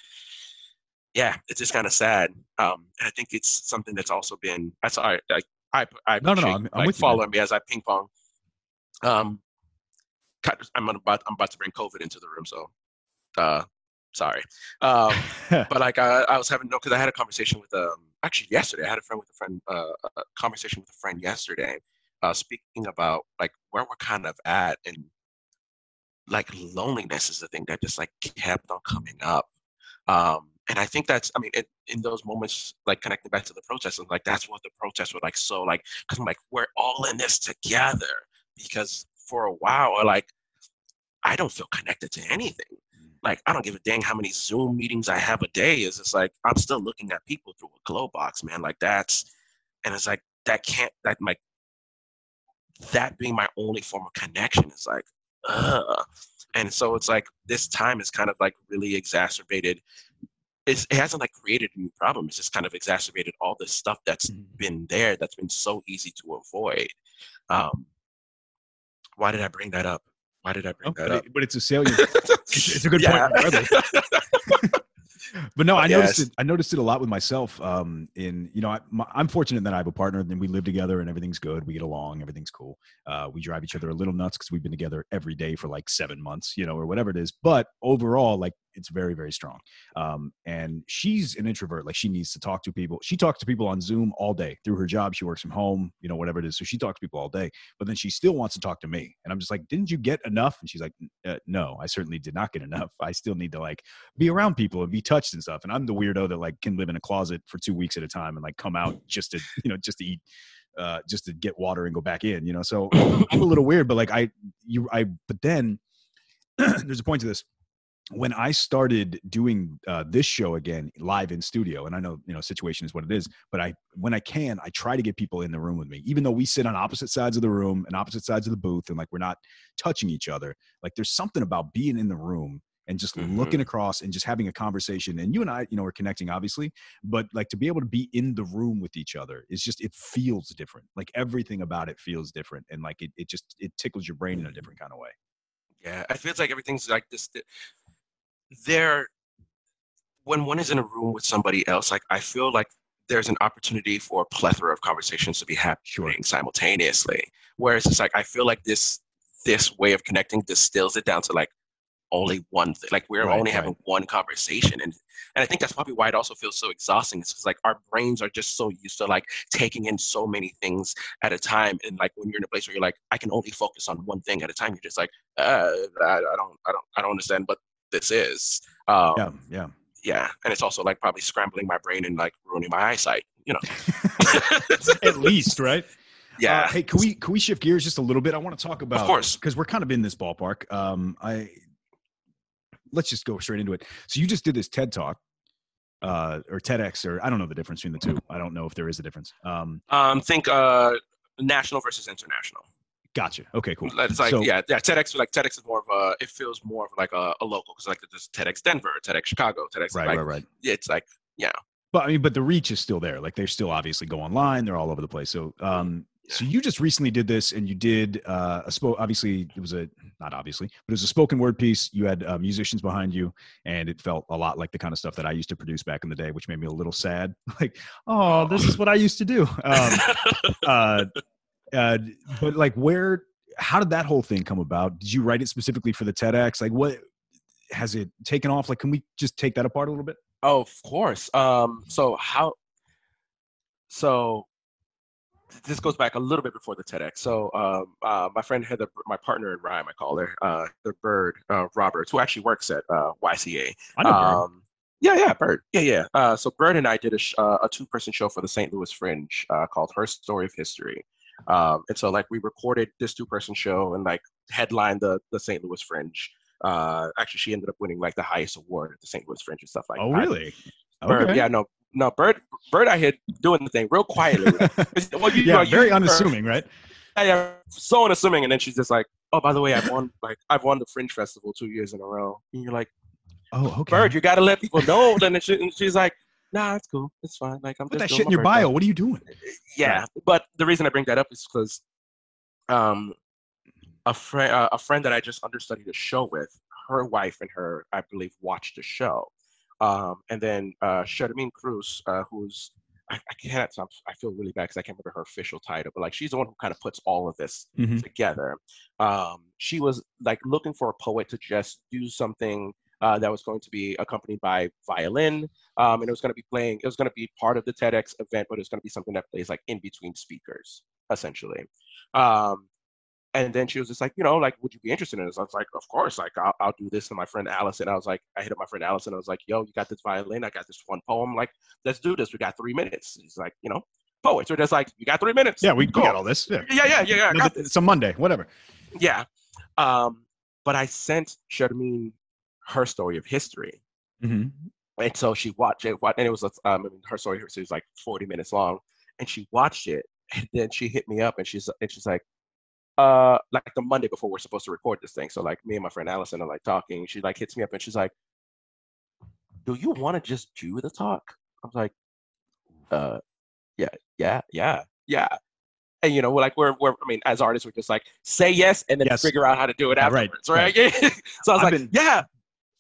yeah it's just kind of sad. Um and i think it's something that's also been that's all right like i i no no no i'm, I'm like, with follow you, me as i ping pong. Um i'm about i'm about to bring covid into the room so uh Sorry, um, but like I, I, was having no because I had a conversation with um actually yesterday I had a friend with a friend uh, a conversation with a friend yesterday, uh, speaking about like where we're kind of at and like loneliness is the thing that just like kept on coming up. Um, and I think that's, I mean, it, in those moments, like connecting back to the protests, and like that's what the protests were like. So, like, because I'm like, we're all in this together. Because for a while, like, I don't feel connected to anything like I don't give a dang how many Zoom meetings I have a day. Is it's like I'm still looking at people through a glow box, man. Like that's and it's like that can't that like that being my only form of connection is like uh and so it's like this time is kind of like really exacerbated it's, it hasn't like created a new problem it's just kind of exacerbated all this stuff that's Mhm. been there that's been so easy to avoid um why did i bring that up why did i bring that but, up it- but it's a salient. it's a good point Yeah. regardless. but no, I Yes. noticed it. I noticed it a lot with myself. Um, in you know, I, my, I'm fortunate that I have a partner, and we live together, and everything's good. We get along, everything's cool. Uh, we drive each other a little nuts because we've been together every day for like seven months, you know, or whatever it is. But overall, like it's very, very strong. Um, and she's an introvert. Like she needs to talk to people. She talks to people on Zoom all day through her job. She works from home, you know, whatever it is. So she talks to people all day. But then she still wants to talk to me, and I'm just like, didn't you get enough? And she's like, uh, no, I certainly did not get enough. I still need to like be around people and be touched and stuff. And I'm the weirdo that like can live in a closet for two weeks at a time and like come out just to you know just to eat, uh, just to get water and go back in. You know, so I'm a little weird, but like I you I but then there's a point to this. When I started doing uh, this show again live in studio, and I know you know situation is what it is, but I when I can, I try to get people in the room with me, even though we sit on opposite sides of the room and opposite sides of the booth, and like we're not touching each other. Like there's something about being in the room and just Mhm. looking across and just having a conversation and you and i you know are connecting obviously but like to be able to be in the room with each other is just it feels different like everything about it feels different and like it, it just it tickles your brain in a different kind of way Yeah, it feels like everything's like this. There, when one is in a room with somebody else, like I feel like there's an opportunity for a plethora of conversations to be happening sure simultaneously. Whereas it's like I feel like this this way of connecting distills it down to like only one thing. Like we're Right, only right. having one conversation, and and I think that's probably why it also feels so exhausting. It's because like our brains are just so used to like taking in so many things at a time, and like when you're in a place where you're like, I can only focus on one thing at a time. You're just like, uh, I, I don't, I don't, I don't understand what this is. Um, yeah yeah yeah, and it's also like probably scrambling my brain and like ruining my eyesight. You know. at least right yeah. Uh, hey, can we can we shift gears just a little bit? I want to talk about, of course. because we're kind of in this ballpark. Um, I let's just go straight into it. So you just did this TED talk, uh, or TEDx, or I don't know the difference between the two. I don't know if there is a difference. Um, Um, think uh, national versus international. Gotcha. Okay, cool. It's like So- yeah, yeah. TEDx like TEDx is more of a. It feels more of like a, a local because like there's TEDx Denver, TEDx Chicago, TEDx Right, like right, right. it's like yeah. But I mean, but the reach is still there. Like they still obviously go online. They're all over the place. So, um, so you just recently did this, and you did uh, a spoke. Obviously, it was a not obviously, but it was a spoken word piece. You had uh, musicians behind you, and it felt a lot like the kind of stuff that I used to produce back in the day, which made me a little sad. Like, oh, this is what I used to do. Um, uh, uh, but like, where? How did that whole thing come about? Did you write it specifically for the TEDx? Like, what has it taken off? Like, can we just take that apart a little bit? oh, of course. Um, so how? So this goes back a little bit before the TEDx. So um, uh, my friend Heather, my partner in rhyme, I call her, uh, the Bird uh, Roberts, who actually works at uh, YCA. I know. Bird. Um, yeah, yeah, Bird. Yeah, yeah. Uh, so Bird and I did a, sh- uh, a two-person show for the St. Louis Fringe uh, called Her Story of History. Um, and so like we recorded this two-person show and like headlined the the St. Louis Fringe. Uh, actually, she ended up winning like the highest award at the St. Louis Fringe and stuff like oh, that. Oh, really? Bird, Okay. yeah, no, no, Bird, Bird, I had doing the thing real quietly. well, you, yeah, you- very you- unassuming, right? Yeah, yeah, so unassuming, and then she's just like, "Oh, by the way, I've won like I've won the Fringe Festival two years in a row." And you're like, Oh, okay. Bird, you got to let people know. then she, and she's like, "Nah, it's cool, it's fine." Like I'm Put just that shit in your bio. thing." What are you doing? Yeah, but the reason I bring that up is because um, a friend, uh, a friend that I just understudied a show with, her wife and her, I believe, watched the show, um, and then uh, Charmaine Cruz, uh, who's I, I can't. I'm- I feel really bad because I can't remember her official title, but like she's the one who kind of puts all of this Mhm. together. Um, she was like looking for a poet to just do something uh, that was going to be accompanied by violin, um, and it was going to be playing. It was going to be part of the TEDx event, but it was going to be something that plays like in between speakers, essentially. Um, and then she was just like, you know, like, would you be interested in this? I was like, of course, like, I'll, I'll do this. And my friend Allison, I was like, I hit up my friend Allison. I was like, yo, you got this violin? I got this one poem. Like, let's do this. We got three minutes. He's like, you know, poets are just like, you got three minutes. Yeah, we, we got all this. Yeah. Yeah, yeah, yeah, yeah. I got Another- It's a Monday, whatever. yeah. Um, but I sent Charmaine her story of history. Mm-hmm. And so she watched it, and it was, um, her story history was like 40 minutes long. And she watched it, and then she hit me up and she's, and she's like, uh, like the Monday before we're supposed to record this thing. So like me and my friend Allison are like talking. She like hits me up and she's like, "Do you want to just do the talk?" I was like, "Uh, yeah, yeah, yeah, yeah." And you know, we're like we're we're I mean, as artists, we're just like say yes and then Yes. figure out how to do it Yeah, right, afterwards, right? so I was I've like, been- yeah,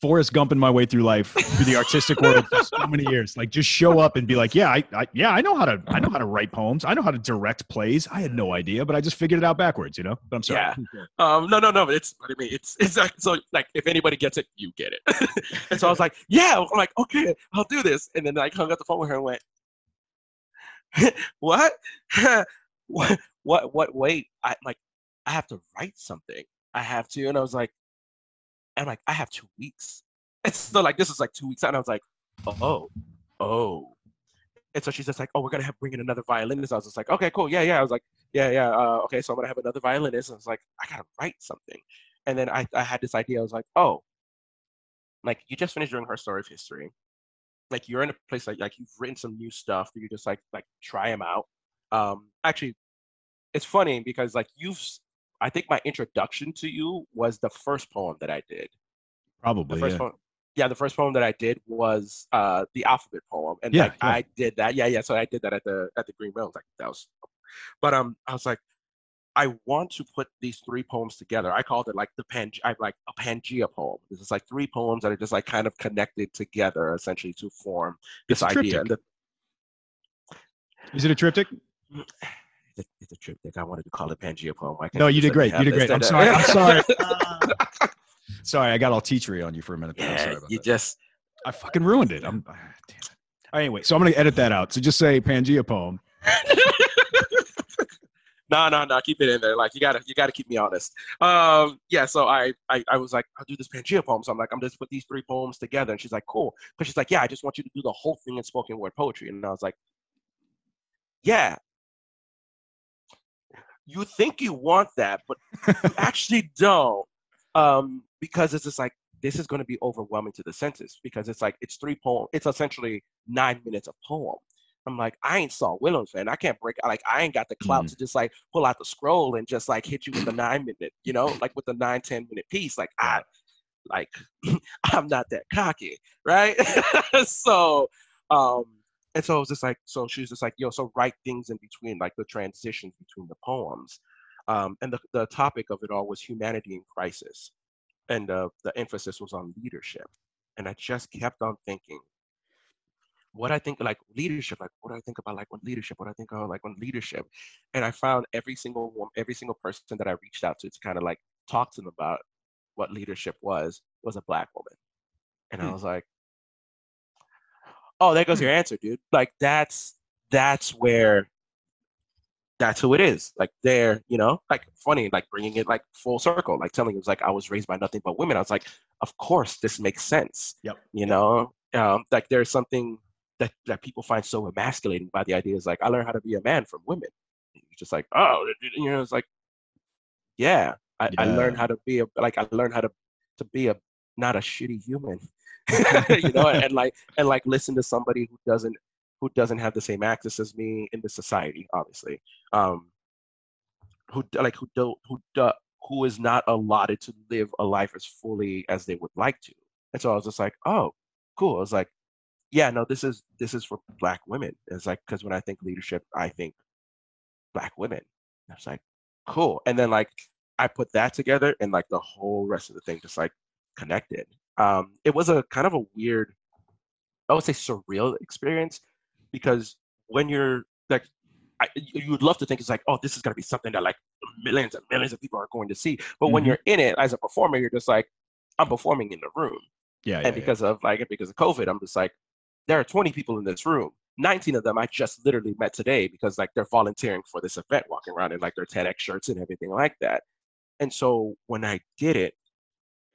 Forrest Gumping my way through life through the artistic world for so many years. Like just show up and be like, yeah, I, I yeah, I know how to I know how to write poems. I know how to direct plays. I had no idea, but I just figured it out backwards, you know? But I'm sorry. Yeah. Um, no, no, no. But it's I mean. It's it's like, so like if anybody gets it, you get it. and so I was like, yeah. I'm like, okay, I'll do this. And then I hung up the phone with her and went, what? what? What? What? Wait. I like, I have to write something. I have to. And I was like, I'm like, I have two weeks. And so like this is like two weeks out. And I was like, oh, oh. And so she's just like, oh, we're gonna have bring in another violinist. I was just like, okay, cool, yeah, yeah. I was like, yeah, yeah. Uh, okay, so I'm gonna have another violinist. And I was like, I gotta write something. And then I, I had this idea. I was like, oh, like you just finished doing her story of history. Like you're in a place like like you've written some new stuff you just like like try them out. Um, actually, it's funny because like you've, I think my introduction to you was the first poem that I did. The Probably. first yeah. poem, yeah, the first poem that I did was uh the alphabet poem, and Yeah, like yeah. I did that. Yeah, yeah. So I did that at the at the Green Mill. Like that was, but um, I was like, I want to put these three poems together. I called it like the Pan, I like a Pangea poem. This is like three poems that are just like kind of connected together, essentially to form this idea. The, Is it a triptych? It's, it's a triptych. I wanted to call it Pangea poem. Why No, you did great. You did great. I'm sorry. I'm sorry. sorry, I got all teachery on you for a minute. there. I'm sorry yeah, you that. just I fucking ruined it. I'm ah, damn it. Anyway, so I'm gonna edit that out. So just say Pangea poem. no, no, no. Keep it in there. Like you gotta, you gotta keep me honest. Um, yeah. So I, I, I was like, I'll do this Pangea poem. So I'm like, I'm just put these three poems together. And she's like, cool. But she's like, yeah, I just want you to do the whole thing in spoken word poetry. And I was like, yeah. You think you want that, but you actually don't. Um, because it's just like this is going to be overwhelming to the senses because it's like it's three poems. It's essentially nine minutes of poem. I'm like, I ain't Saul Williams, fan. I can't break. Like, I ain't got the clout to just like pull out the scroll and just like hit you with a nine minute, you know, like with a nine ten minute piece. Like, I, like, I'm not that cocky, right? so, um, and so it was just like, so she was just like, yo, so write things in between, like the transitions between the poems. Um, and the, the topic of it all was humanity in crisis. And uh, the emphasis was on leadership. And I just kept on thinking, what I think like leadership, like what do I think about like when leadership, what I think of like when leadership. And I found every single one, every single person that I reached out to to kind of like talk to them about what leadership was, was a black woman. And I Hmm. was like, oh, there goes your answer, dude. Like that's that's where that's who it is. Like there, you know, like funny, like bringing it like full circle, like telling it was like I was raised by nothing but women. I was like, of course, this makes sense. Yep. You know, um, like there's something that that people find so emasculating by the idea is like I learned how to be a man from women. You're just like, oh, you know, it's like, yeah, I, I learned how to be a like I learned how to to be a not a shitty human, you know, and like and like listen to somebody who doesn't who doesn't have the same access as me in the society, obviously, um, who like who don't who do, who is not allotted to live a life as fully as they would like to. And so I was just like, oh, cool. I was like, yeah, no, this is this is for black women. It's like because when I think leadership, I think black women. I was like, cool. And then like I put that together and like the whole rest of the thing just like connected. Um, it was a kind of a weird, I would say surreal experience because when you're like, I, you would love to think it's like, oh, this is gonna be something that like millions and millions of people are going to see. But when Mhm. you're in it as a performer, you're just like, I'm performing in the room Yeah, yeah, and because of like because of COVID, I'm just like, there are 20 people in this room. 19 of them I just literally met today because like they're volunteering for this event, walking around in like their TEDx shirts and everything like that. And so when I did it,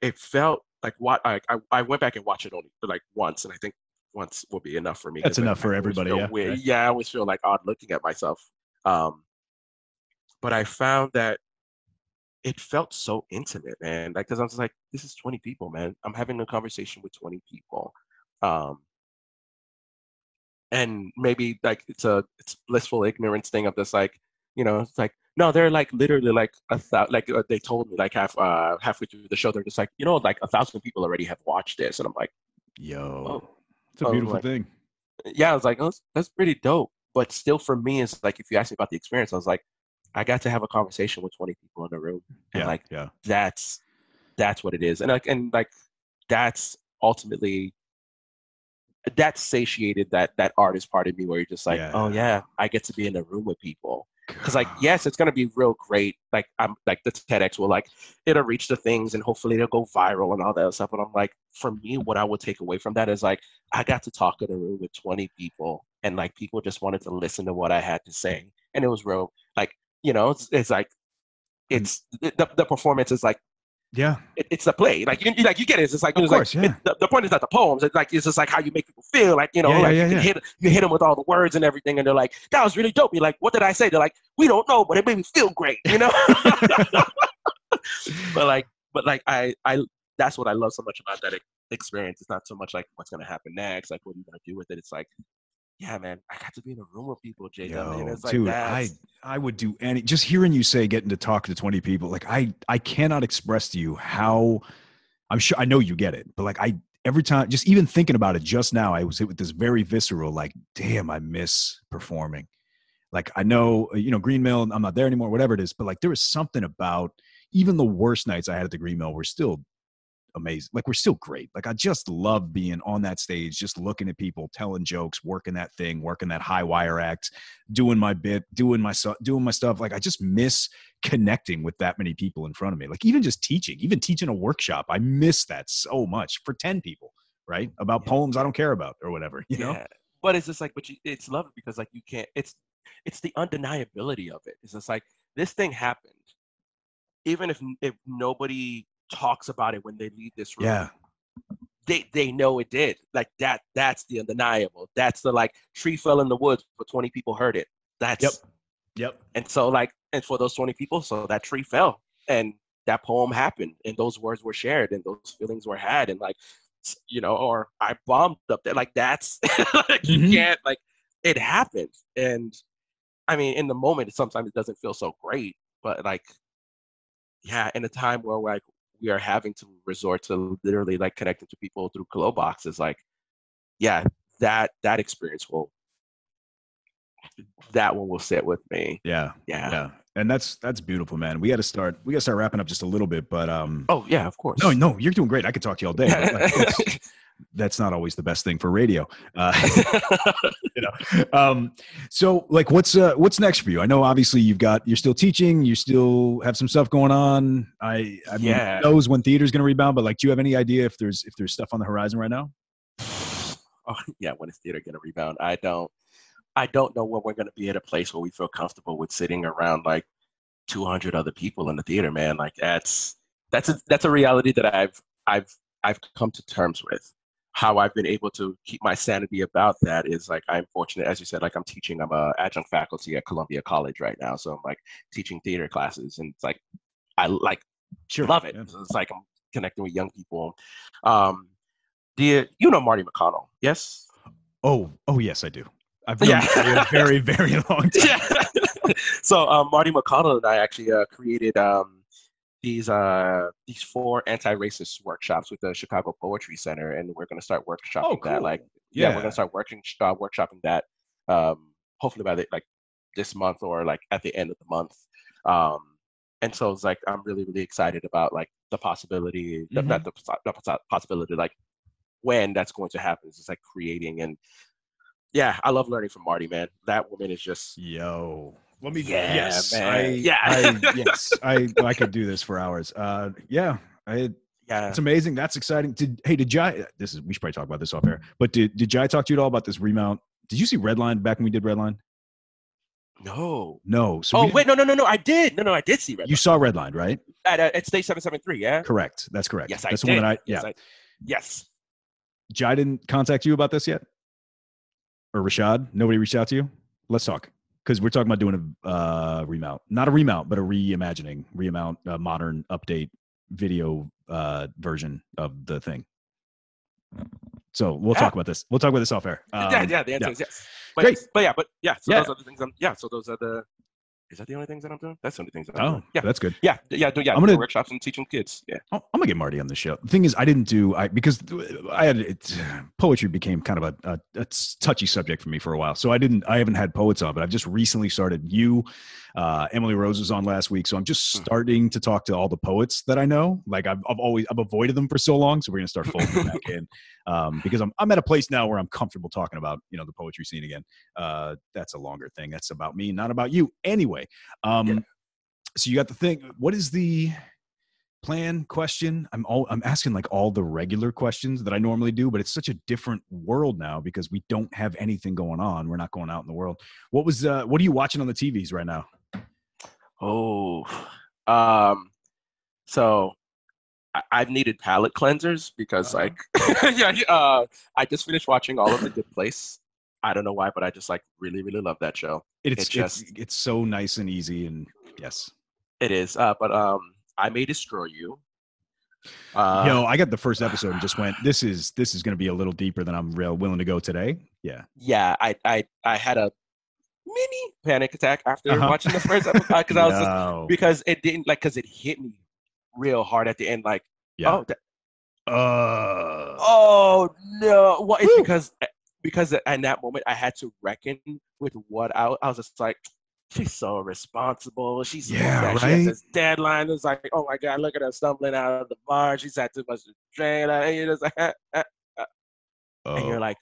it felt like what I I, I went back and watched it only like once, and I think once will be enough for me. That's enough for I everybody, yeah, weird-. Yeah, I always feel like odd looking at myself. Um, but I found that it felt so intimate, man. Like, cause I was like, this is 20 people, man. I'm having a conversation with 20 people. Um, and maybe like it's a it's blissful ignorance thing of this, like, you know, it's like No, they're like literally like a thou- like uh, they told me like half uh halfway through the show they're just like you know like a thousand people already have watched this and I'm like Yo, Oh. it's a beautiful like- thing. yeah I was like oh, that's, that's pretty dope but still for me it's like if you ask me about the experience I was like I got to have a conversation with 20 people in the room and Yeah, like yeah, that's that's what it is and like and like that's ultimately that satiated that that artist part of me where you're just like oh Yeah. yeah i get to be in a room with people because like yes it's going to be real great. Like i'm like the tedx will like it'll reach the things and hopefully it'll go viral and all that stuff but i'm like for me what i would take away from that is like i got to talk in a room with 20 people and like people just wanted to listen to what i had to say and it was real like you know it's, it's like it's the, the performance is like yeah, it, it's the play. Like you, like you get it. It's like Of it's like- course, yeah. it- the, the point is not the poems. It's like it's just like how you make people feel. Like you know, Yeah, like yeah, you, yeah. hit you hit them with all the words and everything, and they're like, "That was really dope." You're like, "What did I say?" They're like, "We don't know, but it made me feel great." You know. but like, but like I I that's what I love so much about that experience. It's not so much like what's gonna happen next, like what are you gonna do with it. It's like, yeah, man, I got to be in a room with people, J. Yo, and it's like dude, I that's- I would do any. Just hearing you say getting to talk to twenty people, like I I cannot express to you how I'm sure I know you get it, but like I every time, just even thinking about it just now, I was hit with this very visceral, like, damn, I miss performing. Like I know, uh, you know, Green Mill, I'm not there anymore, whatever it is, but like there was something about even the worst nights I had at the Green Mill were still amazing. Like we're still great. Like I just love being on that stage, just looking at people, telling jokes, working that thing, working that high wire act, doing my bit, doing my stuff, doing my stuff. Like I just miss connecting with that many people in front of me. Like even just teaching, even teaching a workshop, I miss that so much for ten people, right? About Yeah. poems I don't care about or whatever. You know? Yeah. But it's just like, but you, it's lovely because like you can't. It's it's the undeniability of it. It's just like this thing happened, even if if nobody talks about it when they leave this room. Yeah. They they know it did. Like that. That's the undeniable. That's the like tree fell in the woods, but twenty people heard it. That's Yep. Yep. and so like and for those twenty people, so that tree fell and that poem happened and those words were shared and those feelings were had and like you know or i bombed up there like that's like you Mhm. can't like it happened and i mean in the moment sometimes it doesn't feel so great but like yeah in a time where like we are having to resort to literally like connecting to people through glow boxes like yeah that that experience will that one will sit with me Yeah. yeah, Yeah. And that's that's beautiful, man. We got to start. We got to start wrapping up just a little bit, but um. oh yeah of course No, no, you're doing great. I could talk to you all day. like, that's, not always the best thing for radio. Uh, you know. Um, so like what's uh what's next for you? I know obviously you've got you're still teaching, you still have some stuff going on. I I mean Yeah. who knows when theater's gonna rebound, but like do you have any idea if there's if there's stuff on the horizon right now? oh, yeah, when is theater gonna rebound? I don't I don't know when we're gonna be at a place where we feel comfortable with sitting around like 200 other people in the theater, man. Like that's that's a that's a reality that I've I've I've come to terms with. How I've been able to keep my sanity about that is like I'm fortunate, as you said, like I'm teaching. I'm a adjunct faculty at Columbia College right now, so I'm like teaching theater classes, and it's like I like Sure. love it. Yeah. It's like I'm connecting with young people. Um, the you know Marty McConnell, yes? Oh, oh yes, I do. I've known Yeah. A very, very long time. yeah. so um, Marty McConnell and I actually uh, created um, these uh, these four anti-racist workshops with the Chicago Poetry Center, and we're going to start workshopping Oh, that. Like, yeah, Yeah. we're going to start working uh, workshopping that. Um, hopefully by the, like this month or like at the end of the month. Um, and so it's like I'm really really excited about like the possibility, not the, the possi- possibility, like when that's going to happen. It's just like creating and yeah, I love learning from Marty, man. That woman is just Yo. Let me Yeah, yes. man. I, Yeah. I, yes. I I could do this for hours. Uh yeah. I yeah. It's amazing. That's exciting. Did hey, did Jai? This is we should probably talk about this off air. But did did Jai talk to you at all about this remount? Did you see Redline back when we did Redline? No. No. So Oh wait, no, no, no, no. I did. No, no, I did see Red. you saw Redline, right? at, uh, at stage seven seven three. Yeah. Correct. That's correct. Yes, I That's did. the one that I yeah. Yes, I- yes. Jai didn't contact you about this yet, or Rashad? Nobody reached out to you. Let's talk because we're talking about doing a uh, remount, not a remount, but a reimagining, remount, uh, modern update video uh, version of the thing. So we'll Yeah. talk about this. We'll talk about this off air. yeah, Um, yeah. The answer yeah. is yes. But, Great. But yeah, but yeah. So Yeah. those are the things. I'm, yeah. So those are the Is that the only things that I'm doing? That's the only things that I'm Oh, doing. Yeah. that's good. Yeah, yeah, do- yeah. I'm gonna- workshops and teaching kids. Yeah. I'm I'm gonna get Marty on the show. The thing is, I didn't do I because I had it. Poetry became kind of a, a, a touchy subject for me for a while, so I didn't. I haven't had poets on, but I've just recently started. You, uh, Emily Rose was on last week, so I'm just Hmm. starting to talk to all the poets that I know. Like I've, I've always I've avoided them for so long, so we're gonna start folding them back in um, because I'm I'm at a place now where I'm comfortable talking about you know the poetry scene again. Uh, that's a longer thing. That's about me, not about you. Anyway, um, Yeah. so you got the thing. What is the plan question i'm all i'm asking like all the regular questions that i normally do but it's such a different world now because we don't have anything going on we're not going out in the world what was uh what are you watching on the tvs right now Oh, um, so I've needed palate cleansers because, Uh-huh. like, yeah, yeah, uh, I just finished watching all of The Good Place. I don't know why, but I just like really, really love that show. it's It just- it's it's so nice and easy and yes It is, uh, but um, I May Destroy You. Uh, yo i got the first episode and just went this is this is going to be a little deeper than i'm real willing to go today yeah yeah, I, I, I had a mini panic attack after Uh-huh. watching the first episode because I was just because it didn't like because it hit me real hard at the end. Like, yeah oh, that, uh Oh no! Well, it's Woo. because eh, because in that moment I had to reckon with what I, I was just like, she's so responsible. She's Yeah, She has this deadline. It's like, oh my god, look at her stumbling out of the bar. She's had too much to drink. And you're just like, eh, and you're oh. like,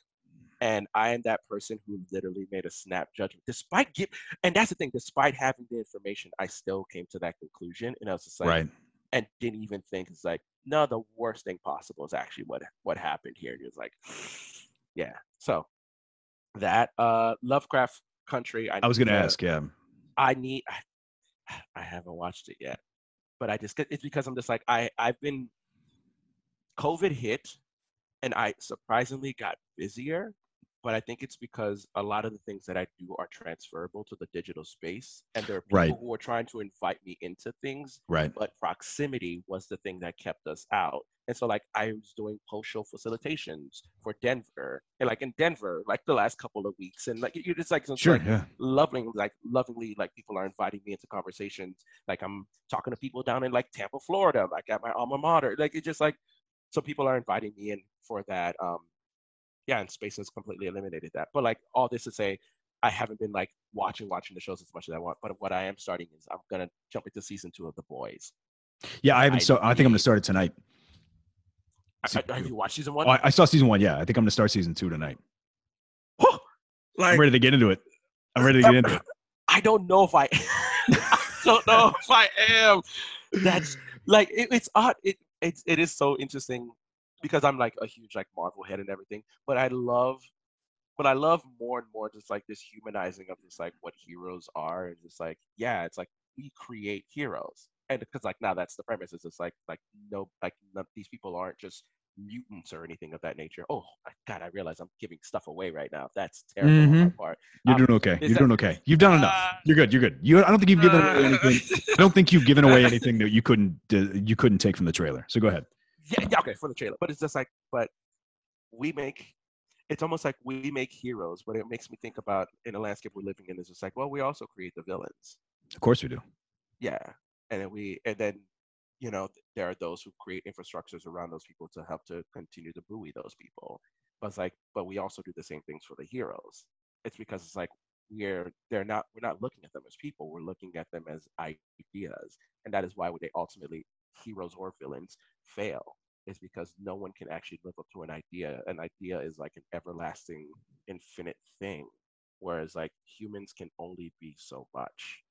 and I am that person who literally made a snap judgment, despite give. And that's the thing, despite having the information, I still came to that conclusion, and I was just like, right and didn't even think it's like no the worst thing possible is actually what what happened here and it's like yeah so that uh lovecraft country i, i was gonna to- ask yeah i need I, I haven't watched it yet but i just it's because i'm just like i i've been covid hit and i surprisingly got busier but i think it's because a lot of the things that i do are transferable to the digital space and there are people Right. who are trying to invite me into things right but proximity was the thing that kept us out. And so, like, I was doing post-show facilitations for Denver, and like in Denver, like the last couple of weeks, and like you're just like, sure like yeah loving, like lovingly, like people are inviting me into conversations. Like I'm talking to people down in like Tampa, Florida, like at my alma mater. Like it's just like, so people are inviting me in for that. Um, yeah, and space has completely eliminated that. But like all this to say, I haven't been like watching watching the shows as much as I want. But what I am starting is I'm gonna jump into season two of The Boys. yeah i haven't I so i think i'm gonna start it tonight I- I- have you watched season one? Oh, I, I saw season one. Yeah, I think I'm gonna start season two tonight. Oh, like I'm ready to get into it. I'm ready to get into it. I don't know if I, I don't know if I am. That's like it, it's odd. It it's it is so interesting because I'm like a huge like Marvel head and everything, but I love, but I love more and more just like this humanizing of just like what heroes are and just like yeah, it's like we create heroes and because like now that's the premise is It's like like no like none, these people aren't just mutants or anything of that nature. Oh my God, I realize I'm giving stuff away right now. That's terrible on my Mhm. part. You're Um, doing okay. You're that- doing okay. You've done enough. Uh, You're good. You're good. You. I don't think you've given away Uh, anything. I don't think you've given away anything that you couldn't uh, you couldn't take from the trailer. So go ahead. yeah, yeah, okay, for the trailer. But it's just like, but we make it's almost like we make heroes, but it makes me think about in the landscape we're living in, it's just like, well, we also create the villains. Of course we do. Yeah. And then we and then, you know, there are those who create infrastructures around those people to help to continue to buoy those people. But it's like, but we also do the same things for the heroes. It's because it's like we're they're not we're not looking at them as people, we're looking at them as ideas. And that is why they ultimately heroes or villains fail is because no one can actually live up to an idea. An idea is like an everlasting, infinite thing, whereas like humans can only be so much.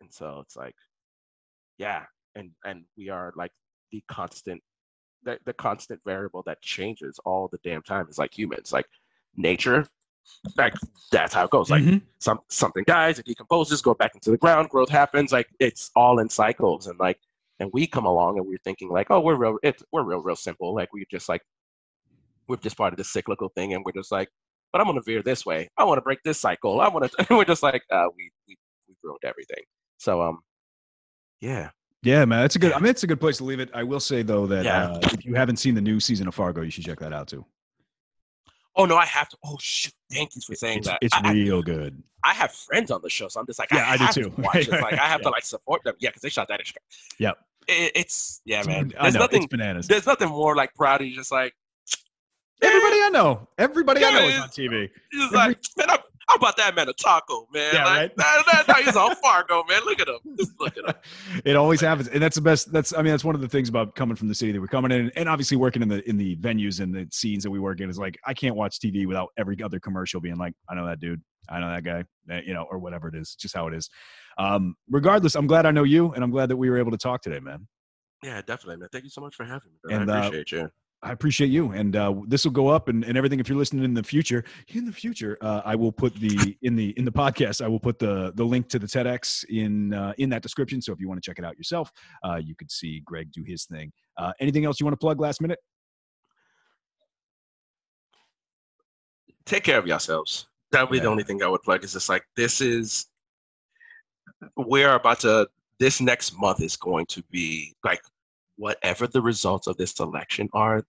And so it's like, yeah, and and we are like the constant, the, the constant variable that changes all the damn time is like humans, like nature. Like that's how it goes. Like Mhm. some something dies, it decomposes, go back into the ground, growth happens. Like it's all in cycles, and like and we come along and we're thinking like, oh, we're real, it's we're real, real simple. Like we're just like we're just part of this cyclical thing, and we're just like, but I'm gonna veer this way. I want to break this cycle. I want to. we're just like, uh, we we we ruined everything. So um, yeah, Yeah, man. It's a good. I mean, it's a good place to leave it. I will say though that Yeah. uh, if you haven't seen the new season of Fargo, you should check that out too. Oh no, I have to. Oh shit! Thank you for saying It's, that. it's I, I- real good. I have friends on the show, so I'm just like, Yeah, I do too. To watch it. Like I have Yeah. to like support them. Yeah, because they shot that in Chicago. Yep. It, it's yeah, man. I There's know nothing. bananas. There's nothing more like proud of you. Just like Everybody I know, everybody I know is on TV. He's like, man, I'm, how about that man a taco, man? Yeah, like, right. That, that, that, he's on Fargo, man. Look at him. Just look at him. it always happens, and that's the best. That's I mean, that's one of the things about coming from the city that we're coming in, and obviously working in the in the venues and the scenes that we work in is like I can't watch TV without every other commercial being like, I know that dude, I know that guy, you know, or whatever it is. Just how it is. Um, regardless, I'm glad I know you, and I'm glad that we were able to talk today, man. Yeah, definitely, man. Thank you so much for having me. And, I uh, appreciate you. I appreciate you, and uh, this will go up and, and everything. If you're listening in the future, in the future, uh, I will put the in the in the podcast. I will put the the link to the TEDx in uh, in that description. So if you want to check it out yourself, uh, you could see Greg do his thing. Uh, anything else you want to plug last minute? Take care of yourselves. That would be Yeah. the only thing I would plug. Is just like this is we're about to. This next month is going to be like whatever the results of this election are.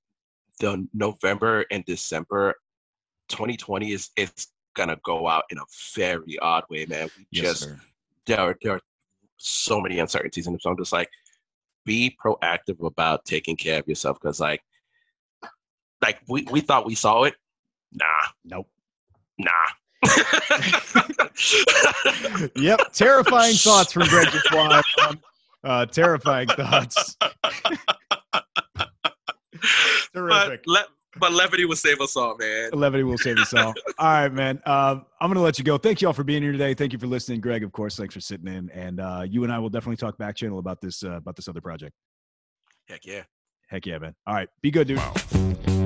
The November and December 2020 is it's gonna go out in a very odd way, man. We just sir. there are, there are so many uncertainties and so i'm just like be proactive about taking care of yourself because like like we, we thought we saw it nah Nope. nah yep. Terrifying thoughts from Greg Dufoy. Um, uh, terrifying thoughts. but, le- but levity will save us all man Levity will save us all. all right, man. Um, I'm going to let you go. Thank you all for being here today. Thank you for listening, Greg. Of course, thanks for sitting in. And uh, you and I will definitely talk back channel about this uh, about this other project. heck yeah Heck yeah, man. All right, be good, dude. Mouth.